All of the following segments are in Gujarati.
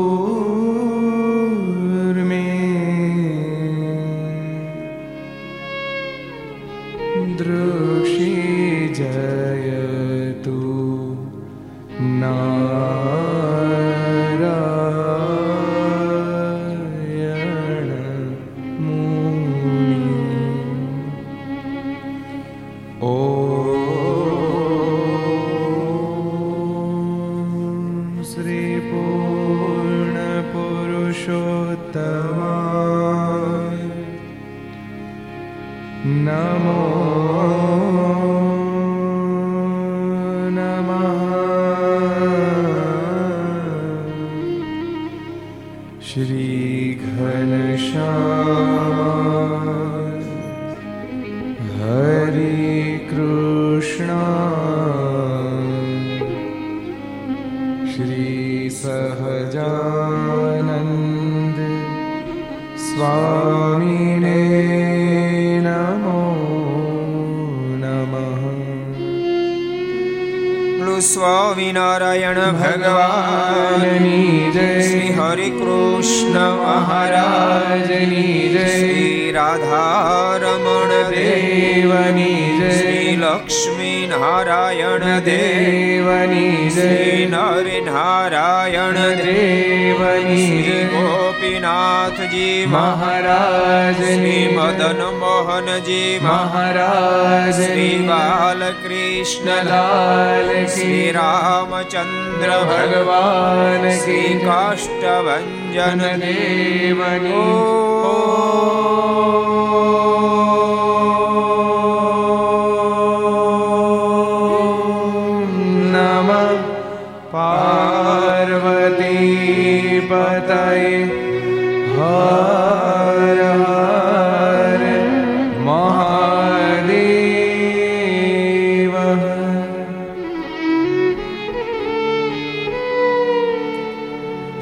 Senhor.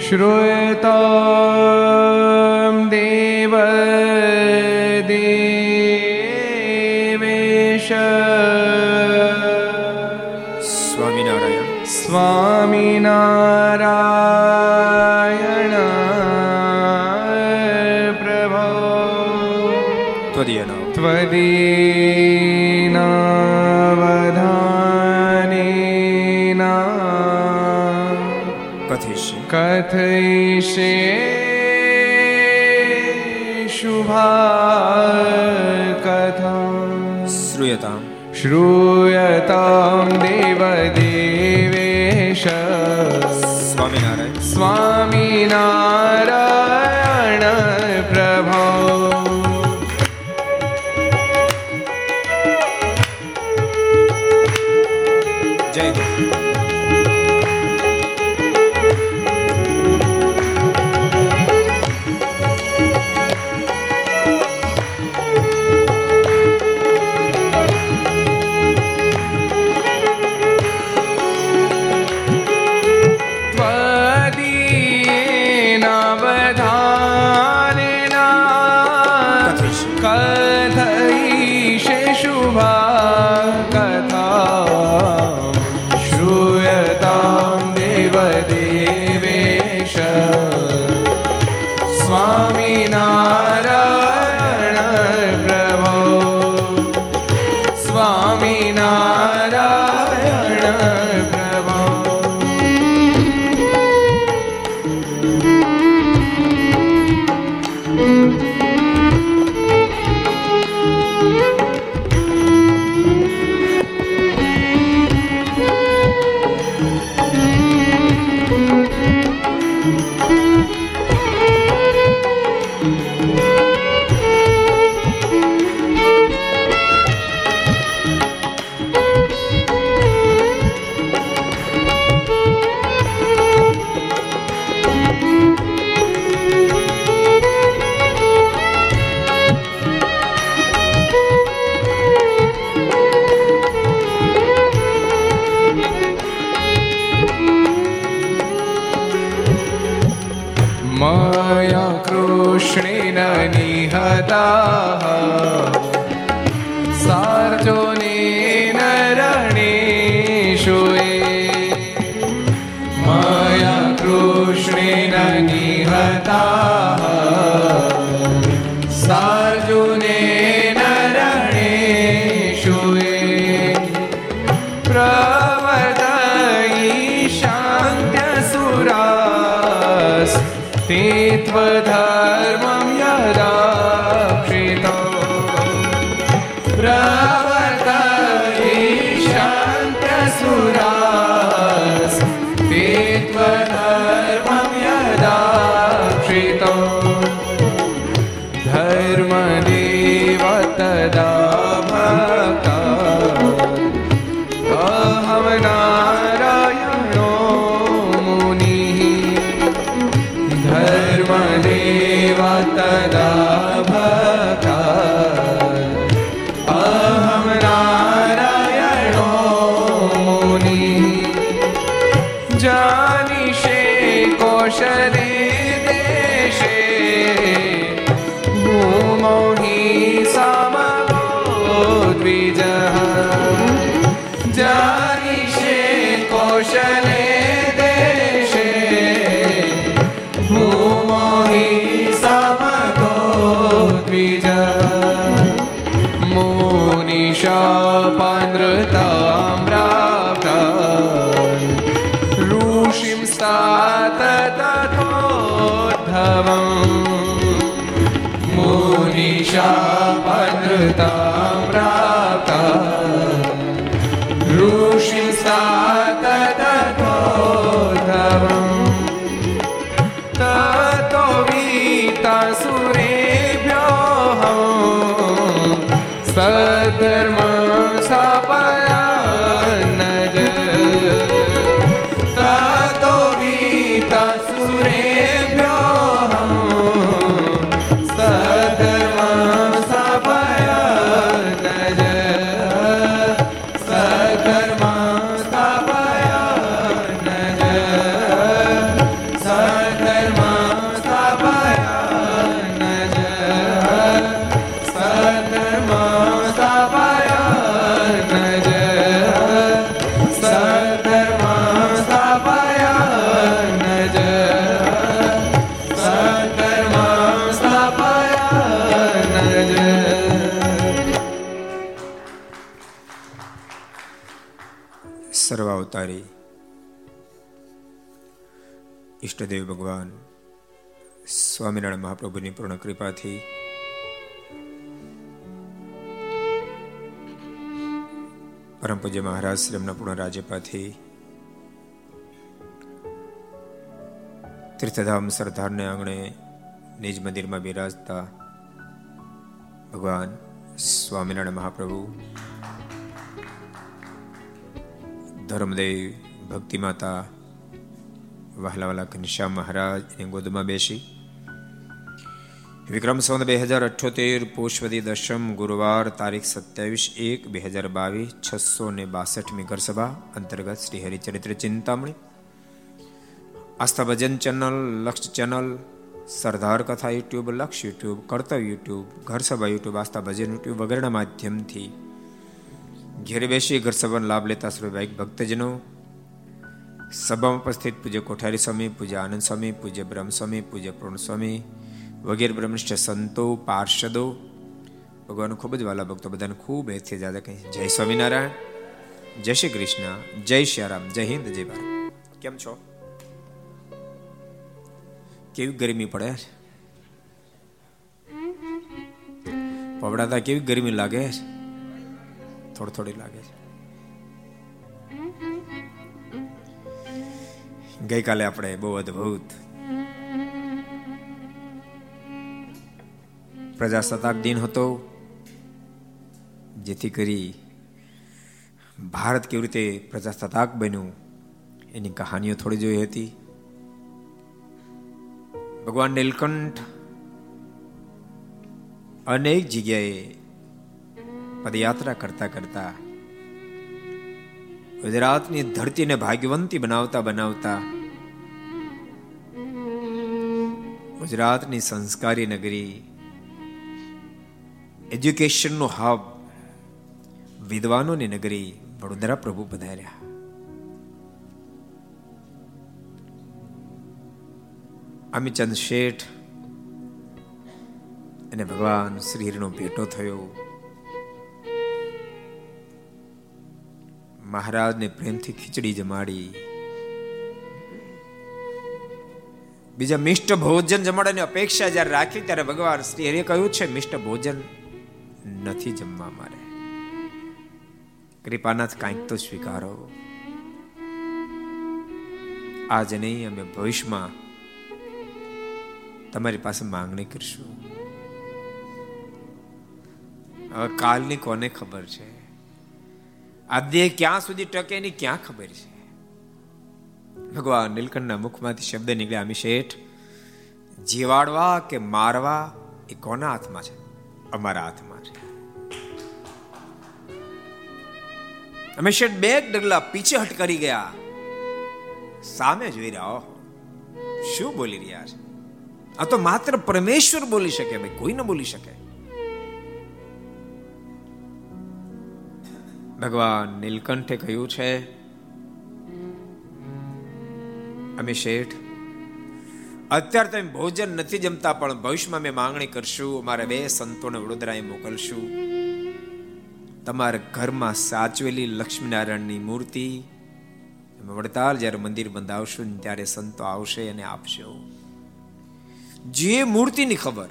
श्रूयतां देव देवेश स्वामिनारायण स्वा कथय शुभा कथा श्रूयताम् श्रूयतां देवदेवेश स्वामिनारायण स्वामिनारायण Krishna ઈષ્ટદેવ ભગવાન, સ્વામિનારાયણ મહાપ્રભુની પૂર્ણ કૃપાથી પરમ પૂજ્ય મહારાજ શ્રી પૂર્ણ રાજ્યપાથી તીર્થધામ સરદારને આંગણે નિજ મંદિરમાં બિરાજતા ભગવાન સ્વામિનારાયણ મહાપ્રભુ, ધર્મદેવ ભક્તિ માતા વહાલા વાલા ઘનશ્યામ મહારાજ એની ગોદમાં બેસી વિક્રમ સંવત બે હજાર અઠ્યોતેર પુષ્પદી દશમ ગુરુવાર તારીખ સત્યાવીસ એક બે હજાર બાવીસ છસો ને બાસઠમી ઘર સભા અંતર્ગત શ્રી હરિચરિત્ર ચિંતામણી આસ્થા ભજન ચેનલ લક્ષ ચેનલ સરદાર કથા YouTube Laksh YouTube Kartavya YouTube ઘર સભા યુટ્યુબ આસ્થા ભજન યુટ્યુબ વગેરેના માધ્યમથી ઘેર બેસી ઘર સભાનો લાભ લેતા સર્વભાઈ ભક્તજનો સભામાં ઉપસ્થિત પૂજ્ય કોઠારી સ્વામી પૂજ્ય આનંદ સ્વામી પૂજ્ય બ્રહ્મ સ્વામી પૂજ્ય પૂર્ણ સ્વામી વગેરે બ્રહ્મનિષ્ઠ સંતો પાર્ષદો. ભગવાન ખૂબ જ વાલા ભક્તો બધાને ખૂબ એથી જાદા કહી જય સ્વામિનારાયણ જય શ્રી કૃષ્ણ જય શ્રી રામ જય હિન્દ જય ભારત. કેમ છો? કેવી ગરમી પડે પવડાતા કેવી ગરમી લાગે છે થોડી થોડી લાગે છે. ગઈકાલે આપણે બહુ અદભુત પ્રજાસત્તાક દિન હતો, જેથી કરી ભારત કેવી રીતે પ્રજાસત્તાક બન્યું એની કહાનીઓ થોડી જોઈ હતી. ભગવાન નીલકંઠ અનેક જગ્યાએ પદયાત્રા કરતા કરતા ગુજરાતની ધરતીને ભાગ્યવંતી બનાવતા બનાવતા ગુજરાતની સંસ્કારી નગરી, એજ્યુકેશનનો હબ, વિદ્વાનોની નગરી વડોદરા પ્રભુ પધાર્યા. અમીચંદ શેઠ અને ભગવાન શ્રીનો ભેટો થયો. મહારાજને પ્રેમથી ખીચડી જમાડી. બીજા મિષ્ટ ભોજન જમાડવાની અપેક્ષા જ્યારે રાખી ત્યારે ભગવાન શ્રી હરે કહ્યું, છે, મિષ્ટ ભોજન નથી જમવા મારે. કૃપાનાથ, કાંઈક તો સ્વીકારો. આજ નહીં, અમે ભવિષ્યમાં તમારી પાસે માંગણી કરશું. હવે કાલની કોને ખબર છે? આ દેહ ક્યાં સુધી ટકે એની ક્યાં ખબર છે? ભગવાન નીલકંઠના મુખમાંથી શબ્દ નીકળ્યા અમી શેઠ, જીવાડવા કે મારવા એ કોના હાથમાં છે? અમારા હાથમાં છે. અમે શેઠ બે ડગલા પીછે હટ કરી ગયા. સામે જોઈ રહ્યા શું બોલી રહ્યા છે? આ તો માત્ર પરમેશ્વર બોલી શકે, ભાઈ, કોઈ ન બોલી શકે. ભગવાન નીલકંઠે કહ્યું છે અમે શેઠ. અત્યારે તમે ભોજન નથી જમતા, પણ ભવિષ્યમાં અમે માંગણી કરશું, અમારા બે સંતોને વડોદરાએ મોકલશું. તમારા ઘરમાં સાચવેલી લક્ષ્મીનારાયણની મૂર્તિ વડતાલ જ્યારે મંદિર બંધાવશું ત્યારે સંતો આવશે અને આપશો. જે મૂર્તિની ખબર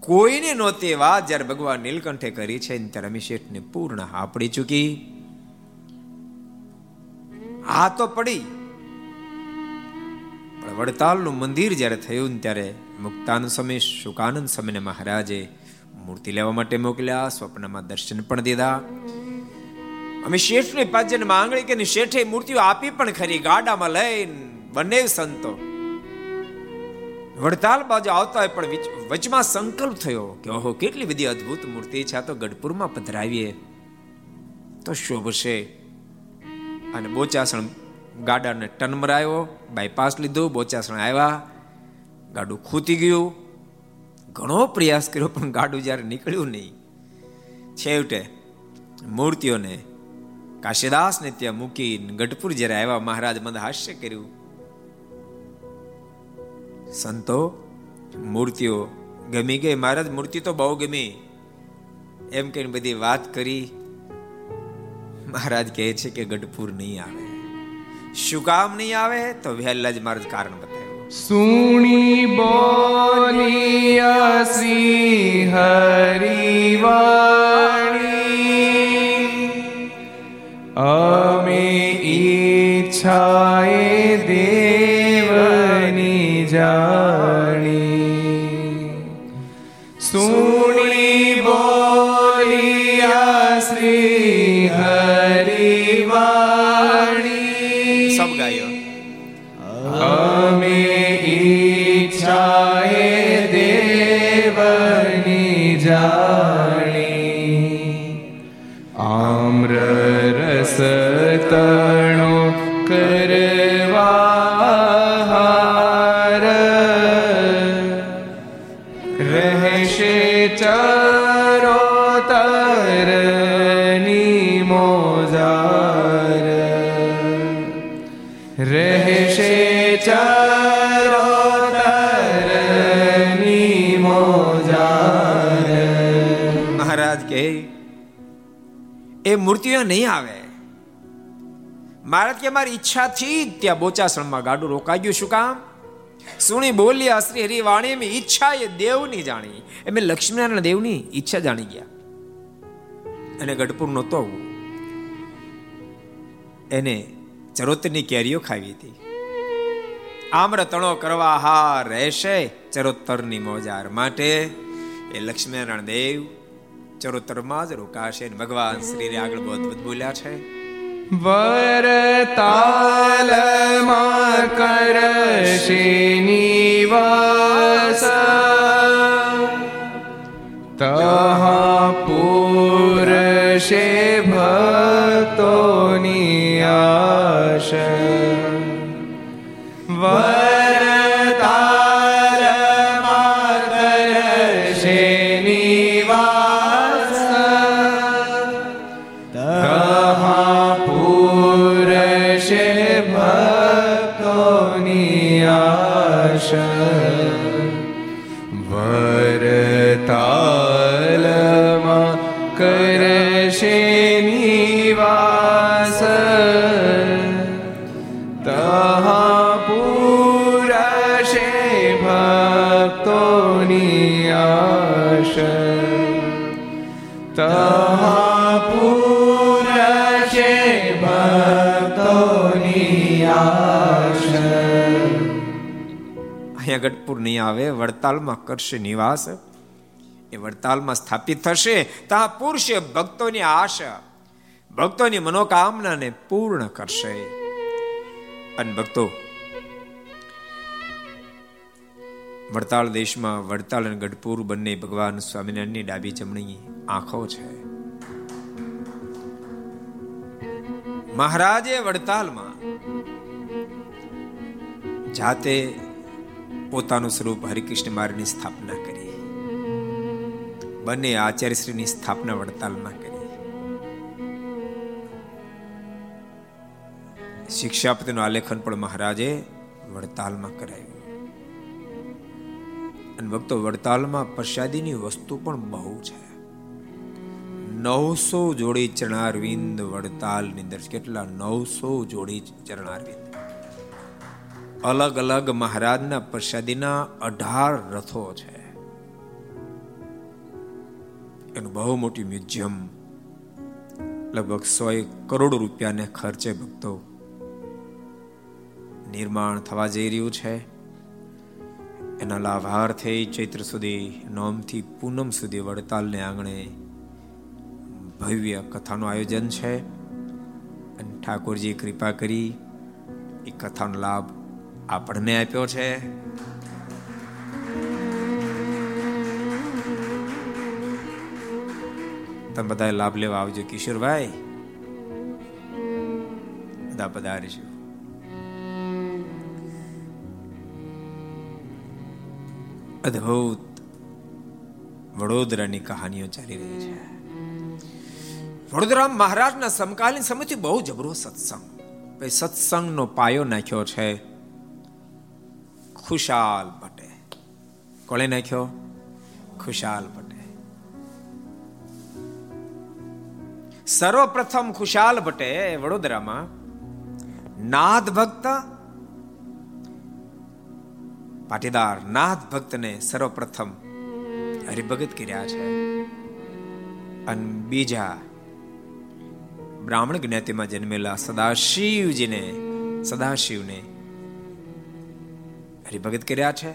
કોઈને નહોતી વાત જ્યારે ભગવાન નીલકંઠે કરી છે ત્યારે અમિશેઠને પૂર્ણ હાપડી ચૂકી. હા તો પડી. પણ વડતાલનું મંદિર જ્યારે થયું ત્યારે મુક્તાનંદ સમય શુકાનંદ સમયને મહારાજે મૂર્તિ લેવા માટે મોકલ્યા, સ્વપ્નમાં દર્શન પણ દીધા. અમે શેઠની પાજન માંગણી કે શેઠે મૂર્તિઓ આપી પણ ખરી, ગાડામાં લઈને બંને સંતો. વડતાલ બાજુ આવતા હોય પણ વચમાં સંકલ્પ થયો કે, ઓહો, કેટલી બધી અદ્ભુત મૂર્તિ છે, આ તો ગઢપુરમાં પધરાવીએ. તો શોભશે. અને બોચાસણ ગાડાને ટન મરાયો બાયપાસ લીધું, બોચાસણ આવ્યા. ગાડું ખૂતી ગયું. ઘણો પ્રયાસ કર્યો, પણ ગાડું જ્યારે નીકળ્યું નહીં. છેવટે મૂર્તિઓને કાશીદાસને ત્યાં મૂકી ગઢપુર જ્યારે આવ્યા, મહારાજ મંદ હાસ્ય કર્યું. સંતો, મૂર્તિઓ ગમી ગઈ. મહારાજ, મૂર્તિ તો બહુ ગમી. એમ કહીને બધી વાત કરી. મહારાજ કહે છે કે ગઢપુર નહીં આવે. શું કામ નહીં આવે? તો વહેલા જ મારું કારણ બતાવ્યું. સુણી બોલિયા શ્રી હરિવાણી. અમે ઈચ્છાએ દેવની જાણી. સુણી એ નહીં આવે. મહારાજ કે મારી ઈચ્છાથી ત્યાં બોચાસણમાં ગાડું રોકાઈ ગયું શું કામ? સુણી બોલ્યા, શ્રી હરિવાણી એમ ઈચ્છા એ દેવની જાણી. એમ લક્ષ્મીનારાયણ દેવની ઈચ્છા જાણી ગયા. અને ગઢપુર નહોતો એને ચરોતરની કેરીઓ ખાવી હતી. આમ્ર તણો કરવા હા રહેશે ચરોતરની મોજાર માટે એ લક્ષ્મીનારાયણ દેવ ચરોતરમાં જ રોકાશે ભગવાન શ્રી આગળ બહુ અદભુત બોલ્યા છે. વરતાલમાં કરશે નિવાસ તહા પૂરશે ભક્તોની પૂરશે ભક્તોની આશ તહા પૂરશે ભક્તોની આશ અહીંયા ગઢપુર નહીં આવે, વડતાલમાં કરશે નિવાસ. એ વડતાલમાં સ્થાપિત થશે. ત્યાં પુરુષે ભક્તોની આશા. ભક્તોની મનોકામનાને પૂર્ણ કરશે. અને ભક્તો વડતાલ દેશમાં વડતાલ અને ગઢપુર બંને ભગવાન સ્વામિનારાયણની ડાબી જમણી આંખો છે. મહારાજે વડતાલમાં જાતે પોતાનું સ્વરૂપ હરિકૃષ્ણ મારની સ્થાપના કરી. બંને આચાર્યશ્રીની સ્થાપના વડતાલમાં કરી. શિક્ષાપતિનું આલેખન પણ મહારાજે વડતાલમાં કરાયું. અને ભક્તો વડતાલમાં પ્રસાદીની વસ્તુ પણ બહુ છે. નવસો જોડી ચરણારવિંદ વડતાલની અંદર કેટલા? નવસો જોડી ચરણારવિંદ. અલગ અલગ મહારાજના પ્રસાદીના અઢાર રથો છે. એનું બહુ મોટી મ્યુઝિયમ. લગભગ સો કરોડ રૂપિયાને ખર્ચે ભક્તો નિર્માણ થવા જઈ રહ્યું છે. એના લાભાર્થે ચૈત્ર સુધી નોમથી પૂનમ સુધી વડતાલને આંગણે ભવ્ય કથાનું આયોજન છે. અને ઠાકોરજી કૃપા કરી એ કથાનો લાભ આપણને આપ્યો છે. તમે બધા લાભ લેવા આવજો કિશોરભાઈ. બધા પધારીશું. અદ્ભુત વડોદરાની કહાનીઓ ચાલી રહી છે. વડોદરા મહારાજના સમકાલીન સમયથી બહુ જબરો સત્સંગ. સત્સંગનો પાયો નાખ્યો છે ખુશાલ ભટ્ટે કોણે નાખ્યો? ખુશાલ ભટ્ટે સર્વપ્રથમ ખુશાલ ભટ્ટે વડોદરામાં નાદ ભક્ત પાટીદાર નાથ ભક્તને સર્વપ્રથમ હરિભગત કર્યા છે. અને બીજા બ્રાહ્મણ જ્ઞાતિમાં જન્મેલા સદાશિવજીને, સદાશિવને હરિભગત કર્યા છે.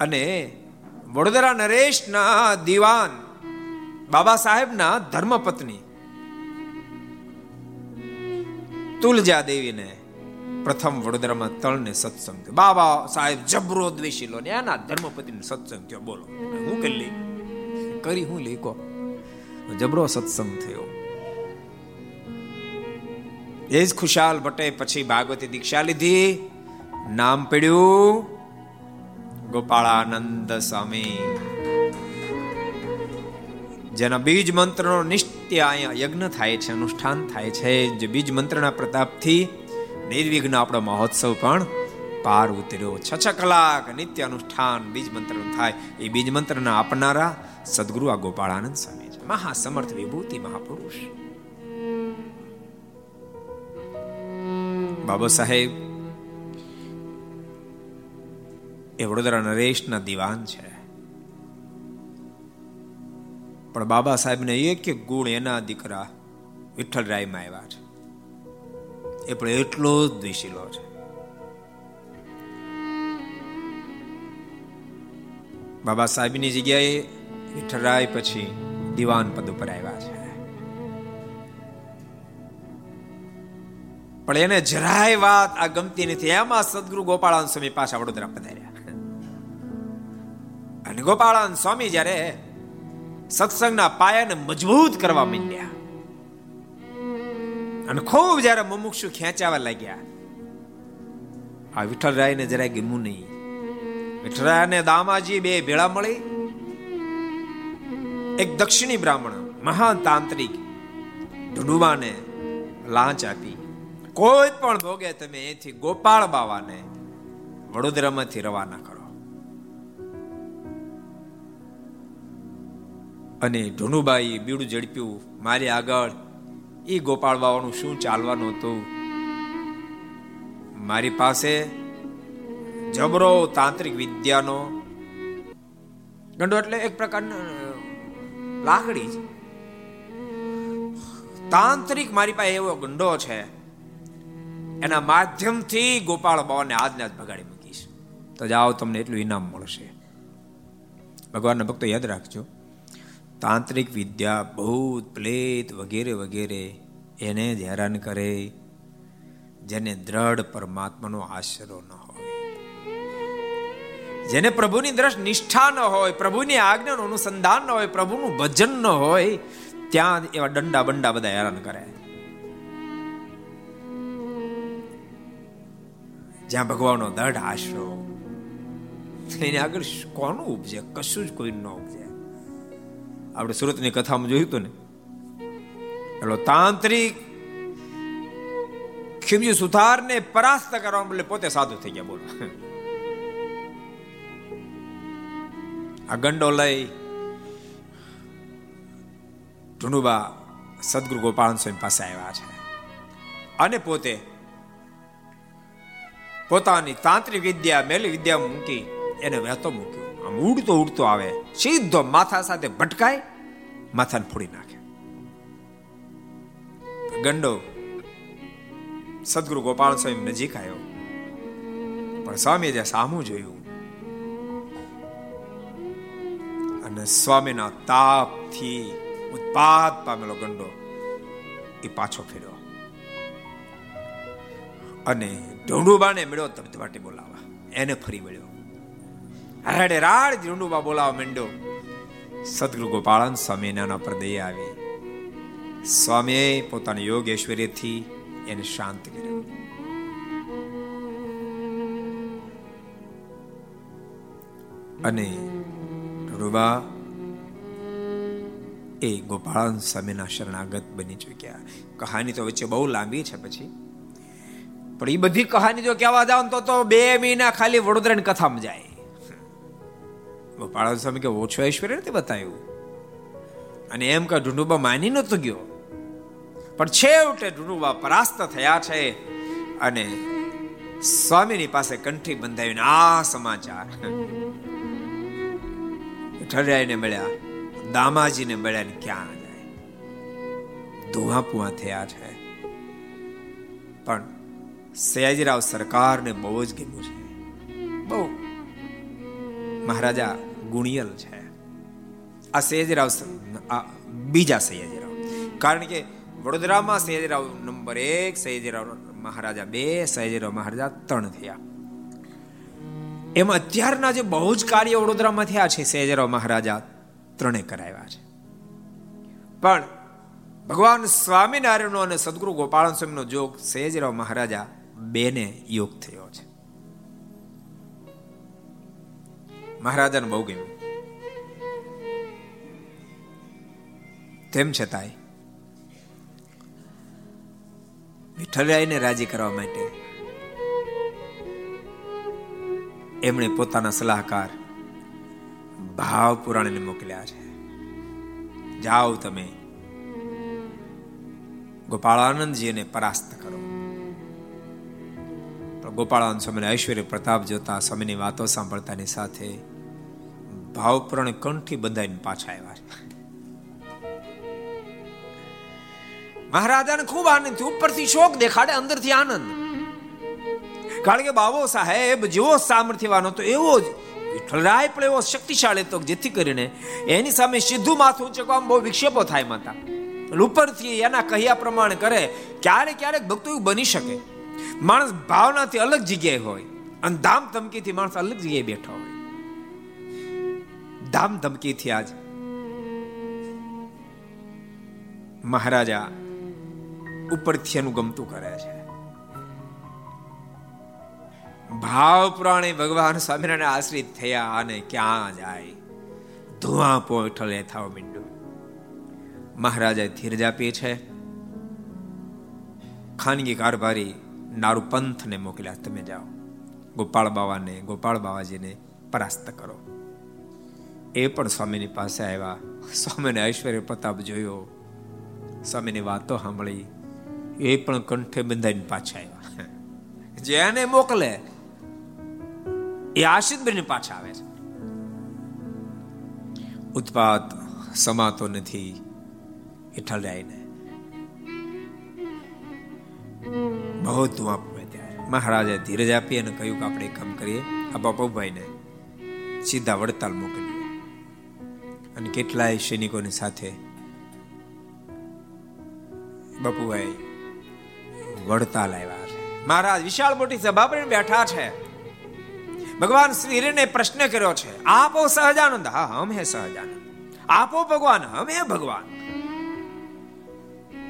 અને વડોદરા નરેશના દિવાન બાબા સાહેબના ધર્મપત્ની તુલજા દેવીને પ્રથમ વડોદરામાં તળને સત્સંગ થયો. બાબા સાહેબ જબરો દ્વેષી લો ને એના ધર્મપતિનો સત્સંગ થયો. બોલો હું કરી લઈ કરી હું લઈ કો જબરો સત્સંગ થયો. એ જ ખુશાલ ભટ્ટે પછી ભાગવતી દીક્ષા લીધી. નામ પડ્યું ગોપાળાનંદ સ્વામી. જેના બીજ મંત્રનો નિત્ય અહીંયા યજ્ઞ થાય છે, અનુષ્ઠાન થાય છે. જે બીજ મંત્રના પ્રતાપથી નિર્વિઘ્ન આપણો મહોત્સવ પણ પાર ઉતર્યો. છ છ કલાક નિત્ય અનુષ્ઠાન બીજ મંત્ર થાય. એ બીજ મંત્રના આપનારા સદગુરુ આ ગોપાળાનંદ સ્વામી છે. મહાસમર્થ વિભૂતિ મહાપુરુષ. બાબા સાહેબ, એ વડોદરા નરેશના દિવાન છે. પણ બાબા સાહેબને એક એક ગુણ એના દીકરા વિઠ્ઠલરાયમાં આવ્યા છે. એ પણ એટલો જ દ્વિશીલો છે. બાબા સાહેબની જગ્યાએ વિઠ્ઠલરાય પછી દિવાન પદ ઉપર આવ્યા છે. પણ એને જરાય વાત આ ગમતી નથી. એમાં સદગુરુ ગોપાળાન સ્વામી પાછા વડોદરા પધાર્યા. અને ગોપાળાન સ્વામી જ્યારે સત્સંગના પાયાને મજબૂત કરવા માંડ્યા અને ખૂબ જ્યારે મુમુક્ષુ ખેંચાવા લાગ્યા. આ વિઠ્ઠલરાયને જરાય ગમું નહીં. વિઠ્ઠલરાયને દામાજી બે ભેળા મળી. એક દક્ષિણી બ્રાહ્મણ, મહાન તાંત્રિક ઢુંડુબાને લાંચ આપી. કોઈ પણ ભોગે તમે એથી ગોપાળ બાવાને વડોદરામાંથી રવાના કરો. અને ઢુંડુબાઈ બીડું ઝડપ્યું, મારી આગળ એ ગોપાળ બાવાનું શું ચાલવાનું હતું? મારી પાસે જબરો તાંત્રિક વિદ્યાનો ગંડો એટલે એક પ્રકારના લાકડી છે તાંત્રિક મારી પાસે એવો ગંડો છે, એના માધ્યમથી ગોપાળ બાવાને આજને આજ ભગાડી મૂકીશ. તો જાઓ, તમને એટલું ઇનામ મળશે. ભગવાનના ભક્તો યાદ રાખજો. તાંત્રિક વિદ્યા, ભૂત, પ્લેત વગેરે વગેરે એને જ હેરાન કરે, જેને દ્રઢ પરમાત્માનો આશરો ન હોય. જેને પ્રભુની દ્રષ્ટ નિષ્ઠા ન હોય, પ્રભુની આજ્ઞાનું અનુસંધાન ન હોય, પ્રભુનું ભજન ન હોય, ત્યાં એવા દંડા બંડા બધા હેરાન કરે. જ્યાં ભગવાનનો દઢ આશરો, એની આગળ કોનું ઉપજે? કશું જ કોઈ ન ઉપજે. આપણે સુરતની કથામાં જોયું હતું ને? એટલો તાંત્રિક ખીમજી સુથારને પરાસ્ત કરવા બદલે પોતે સાધુ થઈ ગયા, બોલો. આ ગંડો લઈ ઢુંડુબા સદગુરુ ગોપાલ સ્વામી પાસે આવ્યા છે. અને પોતે પોતાની તાંત્રિક વિદ્યા, મેલી વિદ્યા મૂકી એને વહેતો મૂક્યો. ઉડતો ઉડતો આવે, સીધો માથા સાથે ભટકાય, માથાને ફોડી નાખે. ગંડો, સદગુરુ ગોપાલ સ્વામી નજીક આવ્યો. પણ સ્વામી જે સામું જોયું, અને સ્વામીના તાપથી ઉત્પાદ પામેલો ગંડો એ પાછો ફેર્યો. અને ઢોંડુબાને મળ્યો ધબધબાટી બોલાવા. એને ફરી મળ્યો. રાડે રાડ ઝુંડુબા બોલાવા માંડ્યો સદગુરુ ગોપાળન સ્વામી એના પર દયા આવી. સ્વામીએ પોતાની યોગ ઐશ્વર્યથી એને શાંત કર્યો. અને રૂબા એ ગોપાળન સ્વામીના શરણાગત બની ચૂક્યા. કહાની તો વચ્ચે બહુ લાંબી છે પછી. પણ એ બધી કહાની જો કહેવા જાવ તો બે મહિના ખાલી વડોદરાની કથામાં જાય. ગોપાળ સ્વામી કે ઓછો ઐશ્વર્ય નથી બતાવ્યું અને એમ કે ઢુંડુબા માની નતો ગયો. પણ છેવટે ઢુંડુબા પરાસ્ત થયા છે અને સ્વામીની પાસે કંઠી બંધાવીને આ સમાચાર ઠરિયાઈને મળ્યા, દામાજીને મળ્યા ને ક્યાં જાય? ધુઆ પુઆ થયા છે. પણ સયાજીરાવ સરકારને બહુ જ ગમ્યું છે. બહુ મહારાજા ગુણિયલ છે. આ સયાજીરાવ આ બીજા સયાજીરાવ કારણ કે વડોદરામાં સયાજીરાવ નંબર એક સયાજીરાવ મહારાજા બે સયાજીરાવ મહારાજા ત્રણ થયા. એમાં અત્યારના જે બહુ જ કાર્ય વડોદરામાં થયા છે સયાજીરાવ મહારાજા ત્રણે કરાવ્યા છે. પણ ભગવાન સ્વામિનારાયણનો અને સદગુરુ ગોપાલ સ્વામીનો જોગ સયાજીરાવ મહારાજા બેને યોગ થયો છે. મહારાજાને બહુ ગમ્યું. તેમ છતાંય, વિઠ્ઠલરાયને રાજી કરવા માટે એમણે પોતાના સલાહકાર ભાવ પુરાણને મોકલ્યા છે. જાઓ તમે, ગોપાળાનંદજીને પરાસ્ત કરો. ગોપાળાનંદ સ્વામીને ઐશ્વર્ય પ્રતાપ જોતા સ્વામીની વાતો સાંભળતાની સાથે ભાવપૂર્ણ કંઠી બંધાઈને પાછા આવ્યા મહારાજાને ખૂબ આનંદ થયો. ઉપરથી શોક દેખાડે, અંદરથી આનંદ. કારણ કે બાબો સાહેબ જેવો સામર્થ્યવાનો તો એવો જ વિઠ્ઠલરાય પણ એવો શક્તિશાળી તો જેથી કરીને એની સામે સીધું માથું ઊંચકવામાં બહુ વિક્ષેપો થાય માતા ઉપરથી એના કહ્યા પ્રમાણે કરે, ક્યારેક ક્યારેક ભક્તો એવું બની શકે. માણસ ભાવનાથી અલગ જગ્યાએ હોય અને ધામ ધમકીથી માણસ અલગ જગ્યાએ બેઠો હોય. ધામ ધમકીથી આજ મહારાજા ઉપરથી એનું ગમતું કરે છે. ભાવ પુરાણે ભગવાન સ્વામિનારાયણ આશ્રિત થયા અને ક્યાં જાય? ધુઆ પોઠલે થાવ મીંડું. મહારાજા ધીરજ આપી છે. ખાનગી કારભારી નારુ પંથને મોકલ્યા, તમે જાઓ. ગોપાળ બાવાને, ગોપાળ બાવાજીને પરાસ્ત કરો. એ પણ સ્વામીની પાસે આવ્યા. સ્વામીને ઐશ્વર્ય પ્રતાપ જોયો. સ્વામીની વાતો સાંભળી એ પણ કંઠે બંધાઈને પાછા આવ્યા. જેને મોકલે, એ આશિત બની પાછા આવે છે. ઉત્પાત સમાતો નથી. એ રાયને બહુ પડે ત્યારે. મહારાજે ધીરજ આપી અને કહ્યું કે આપણે કામ કરીએ. આ બાપુભાઈને સીધા વડતાલ મોકલીએ અને કેટલાય સૈનિકોની સાથે બાપુભાઈ વડતાલ આવ્યા છે. મહારાજ, વિશાળ મોટી સભા પર બેઠા છે. ભગવાન શ્રી હરિને પ્રશ્ન કર્યો છે. આપો સહજાનંદ. હા, હમ હે સહજાનંદ. આપો ભગવાન, હમ હે ભગવાન.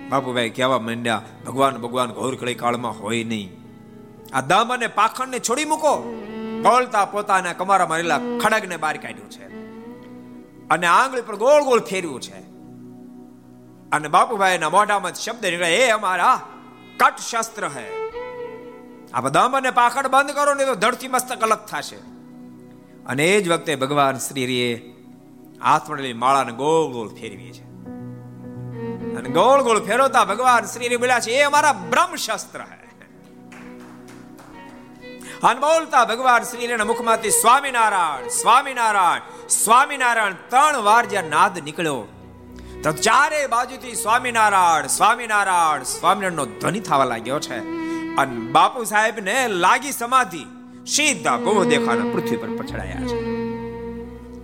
બાપુભાઈ કહેવા માંડ્યા? ભગવાન ભગવાન ઘોરખળી કાળમાં હોય નહીં. આ દમ અને પાખંડને છોડી મૂકો. બોલતા પોતાના કમારા મારેલા ખડગને બહાર કાઢ્યું છે. અને આંગળી પર ગોળ ગોળ ફેર્યું છે. અને બાપુભાઈના મોઢામાં શબ્દ નીકળે, એ અમારા કટ શસ્ત્ર હે. આ દમ અને પાખડ બંધ કરો ને તો ધડથી મસ્તક અલગ થશે. અને એ જ વખતે ભગવાન શ્રી હાથમાં માળાને ગોળ ગોળ ફેરવી છે. અને ગોળ ગોળ ફેરવતા ભગવાન શ્રી બોલ્યા છે, એ અમારા બ્રહ્મ શસ્ત્ર હે. અને બોલતા ભગવાન શ્રી મુખમાંથી, સ્વામિનારાયણ સ્વામિનારાયણ સ્વામિનારાયણ. ત્રણ વાર જ્યાં નાદ નીકળ્યો, તો ચારે બાજુથી, સ્વામિનારાયણ સ્વામિનારાયણ. સ્વામિનારાયણ નો ધ્વનિ થવા લાગ્યો છે. અને બાપુ સાહેબ ને લાગી સમાધિ, સીધા ગો દેખાના પૃથ્વી પર પછડાયા છે.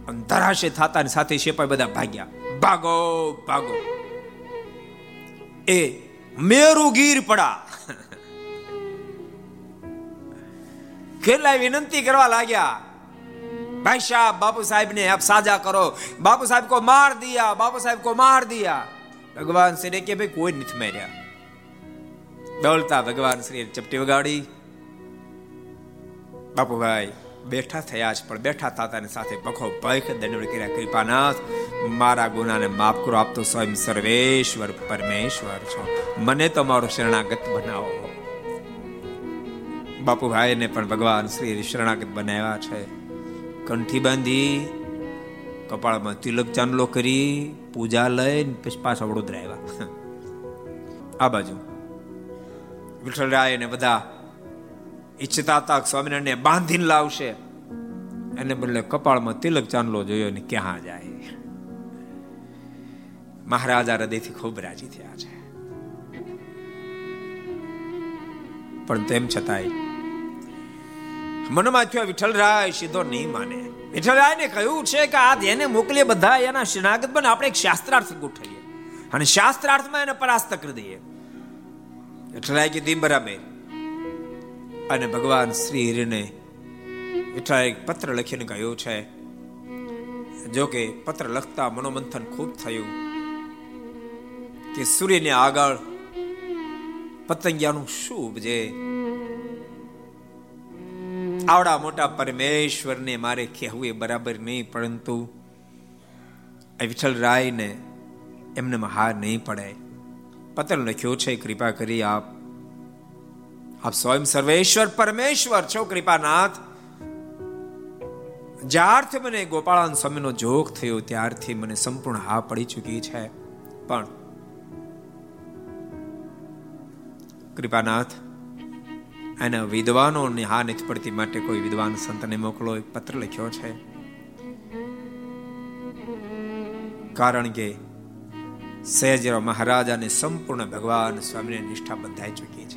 અંતરાશે થતાની સાથે શેપાઈ બધા ભાગ્યા. ભાગો ભાગો. ए, मेरू गिર પડા કેટલા વિનંતી કરવા લાગ્યા भाई साहब बाबू साहब ने आप साझा करो। बाबू साहब को मार दिया बाबू साहब को मार दिया। भगवान श्री ने के भाई कोई नहीं मेरा दौलता भगवान श्री, चपटी बगाड़ी बापू भाई। બેઠા થયા છે, પણ બેઠા તાતાની સાથે પખો પખ દંડ કર્યા. કૃપાનાથ, મારા ગુનાને માફ કરો આપતો સ્વયં સર્વેશ્વર, પરમેશ્વર છો. મને તો મારો શરણાગત બનાવો. બાપુભાઈને પણ ભગવાન શ્રી શરણાગત બનાવ્યા છે. કંઠી બાંધી, કપાળમાં તિલક ચાંદલો કરી, પૂજા લઈને પછી પાછા વડોદરા આવ્યા. આ બાજુ. વિઠ્ઠલરાય ને બધા ઈચ્છતા હતા સ્વામિનારાયણ બાંધીને લાવશે. એને બદલે કપાળમાં તિલક ચાંદલો જોયો ને ક્યાં જાય? મહારાજા હૃદયથી ખૂબ રાજી થયા છે. પણ તેમ છતાંય, મનમાં થયો વિઠ્ઠલરાય સીધો નહીં માને. વિઠ્ઠલરાયને કહ્યું છે કે આ જેને મોકલીએ બધા એના શરણાગત પણ આપણે એક શાસ્ત્રાર્થ ગોઠવીએ. અને શાસ્ત્રાર્થમાં એને પરાસ્ત કરી દઈએ. વિઠ્ઠલરાય કીધી, બરાબર. અને ભગવાન શ્રી હરિને વિઠ્ઠલાએ પત્ર લખીને કહ્યું છે. જો કે પત્ર લખતા મનોમંથન ખૂબ થયું કે સૂર્યને આગળ પતંગિયાનું શું જે આવડા મોટા પરમેશ્વરને મારે કહેવું એ બરાબર નહીં, પરંતુ વિઠ્ઠલ રાયને એમને હાર નહીં પડે. પત્ર લખ્યો છે, કૃપા કરી આપ આપ સ્વયં સર્વેશ્વર પરમેશ્વર છો કૃપાનાથ જ્યારથી મને ગોપાળાન સ્વામીનો જોગ થયો ત્યારથી મને સંપૂર્ણ હા પડી ચૂકી છે પણ કૃપાનાથ એના વિદ્વાનોની હા નથી પડતી માટે કોઈ વિદ્વાન સંતને મોકલો એક પત્ર લખ્યો છે કારણ કે સયાજીરાવ મહારાજાને સંપૂર્ણ ભગવાન સ્વામીને નિષ્ઠા બંધાઈ ચૂકી છે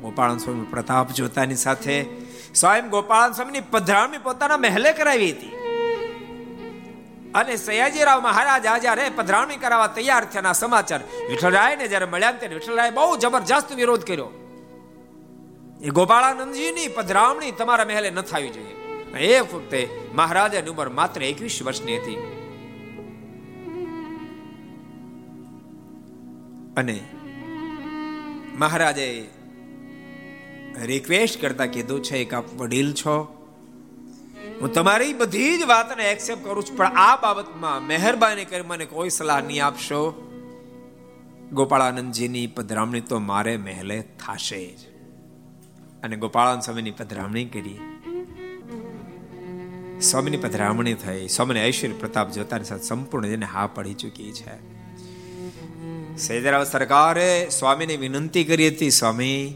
ગોપાળન સ્વામી પ્રતાપ જોતાની સાથે સ્વયં ગોપાળન સ્વામીની પધરામણી પોતાના મહેલે કરાવી હતી. અને સયાજીરાવ મહારાજ જ્યારે પધરાવણી કરાવવા તૈયાર થયાના સમાચાર વિઠ્ઠલરાયને જ્યારે મળ્યા ત્યારે વિઠ્ઠલરાય બહુ જબરજસ્ત વિરોધ કર્યો. એ ગોપાળાનંદજીની પધરામણી તમારા મહેલે ન થવી જોઈએ. એ વખતે મહારાજાની ઉંમર માત્ર એકવીસ વર્ષની હતી. અને મહારાજે રિક્વેસ્ટ કરતા કીધું, છે કે આપ વડીલ છો. હું તમારી બધી જ વાતને એક્સેપ્ટ કરું છું, પણ આ બાબતમાં મહેરબાની કરી મને કોઈ સલાહ નહીં આપશો. ગોપાળાનંદજીની પધરામણી તો મારે મહેલે થશે જ. અને ગોપાળાનંદ સ્વામીની પધરામણી કરી. સ્વામીની પધરામણી થઈ. સ્વામીને ઐશ્વર્ય પ્રતાપ જોતાની સાથે સંપૂર્ણ જેને હા પડી ચૂકી છે. સૈદરાવ સરકારે સ્વામીને વિનંતી કરી હતી, સ્વામી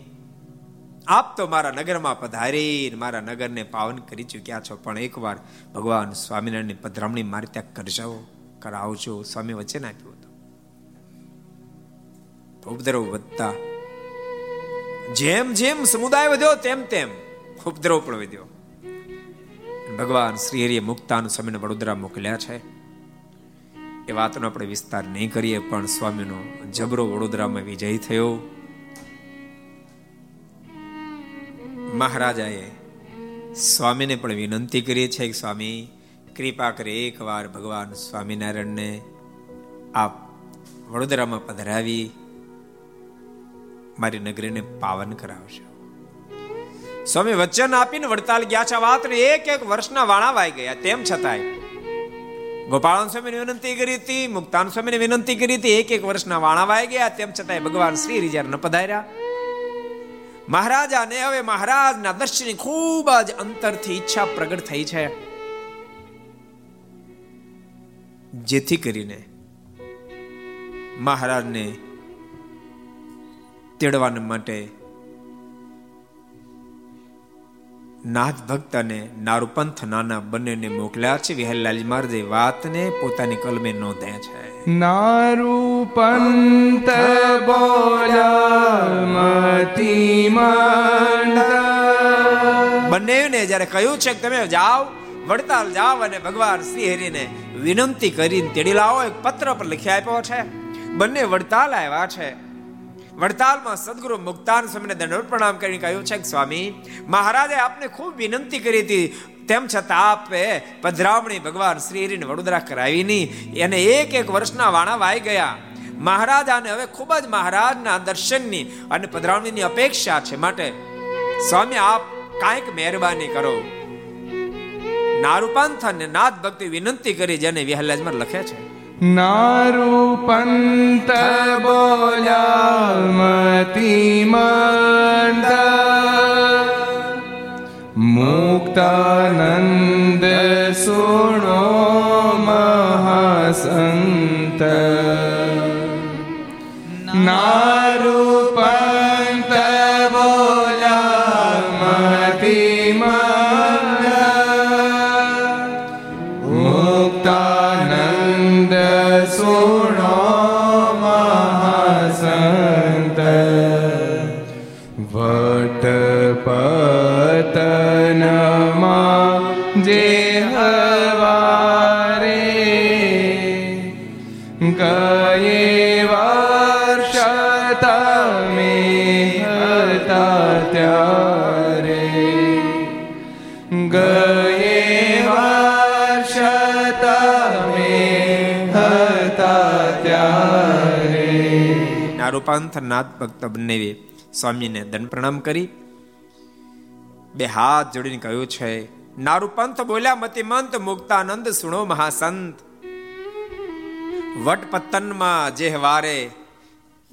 આપ તો મારા નગરમાં પધારી મારા નગરને પાવન કરી ચૂક્યા છો, પણ એકવાર ભગવાન સ્વામિનારાયણની પધરામણી મારી ત્યાં કરજો, કરાવજો, સ્વામી વચ્ચે આપ્યું હતું. ઉપદ્રવ વધતા જેમ જેમ સમુદાય વધ્યો તેમ તેમ ઉપદ્રવ પણ વધ્યો. ભગવાન શ્રી હરિએ મુક્તાનું સ્વામીને વડોદરા મોકલ્યા છે. એ વાતનો આપણે વિસ્તાર નહીં કરીએ, પણ સ્વામીનો જબરો વડોદરામાં વિજય થયો. મહારાજાએ સ્વામીને પણ વિનંતી કરી છે કે સ્વામી, કૃપા કરી એકવાર ભગવાન સ્વામિનારાયણને આપ વડોદરામાં પધરાવી મારી નગરીને પાવન કરાવશો. સ્વામી વચન આપીને વડતાલ ગયા છે. વાત એક એક વર્ષના વાણા વાઈ ગયા. તેમ છતાંય ગોપાળન સ્વામીને વિનંતી કરી હતી, મુક્તાન સ્વામીને વિનંતી કરી હતી. એક એક વર્ષના વાણા વાઈ ગયા. તેમ છતાંય ભગવાન શ્રી રિજાર ન પધાર્યા. મહારાજાને હવે મહારાજના દર્શનની ખૂબ જ અંતરથી ઈચ્છા પ્રગટ થઈ છે. જેથી કરીને મહારાજને તેડવાને માટે નાથ ભક્ત અને નારુપંથ નાના બંનેને મોકલ્યા છે. વિહલલાલજી મહારાજે વાતને પોતાની કલમે નોંધ્યા છે. નારુપંત બોલ્યા બંનેને જ્યારે કહ્યું છે કે તમે જાઓ વડતાલ જાઓ અને ભગવાન શ્રી હરિને વિનંતી કરીને તેડી લાવો એક પત્ર પર લખી આપ્યો છે. બંને વડતાલ આવ્યા છે. વડતાલમાં સદગુરુ મુક્તાન સ્વામીને દંડવત પ્રણામ કરીને કહ્યું છે કે સ્વામી, મહારાજે આપને ખૂબ વિનંતી કરી હતી. તેમ છતાં આપે પધરામણી ભગવાન શ્રી હરિને વડોદરા કરાવી નહીં. એને એક એક વર્ષના વાણા વાઈ ગયા. મહારાજાને હવે ખૂબ જ મહારાજના દર્શનની અને પધરામણીની અપેક્ષા છે માટે. સ્વામી, આપ કાંઈક મહેરબાની કરો. નારૂપાંથને નાથ ભક્તિ વિનંતી કરી જેને વિહલાજમાં લખે છે. નારૂપંત બોલ્યા મતી મંદ મુક્તાનંદ સુણો મહાસંત નારૂપંત ભક્ત બંનેવે સ્વામીને દંડ પ્રણામ કરી. બે હાથ જોડીને કહ્યું છે, નારૂપંથ બોલ્યા મતિમંત મુક્તાનંદ સુણો મહાસંત. વટપત્તનમાં જે વારે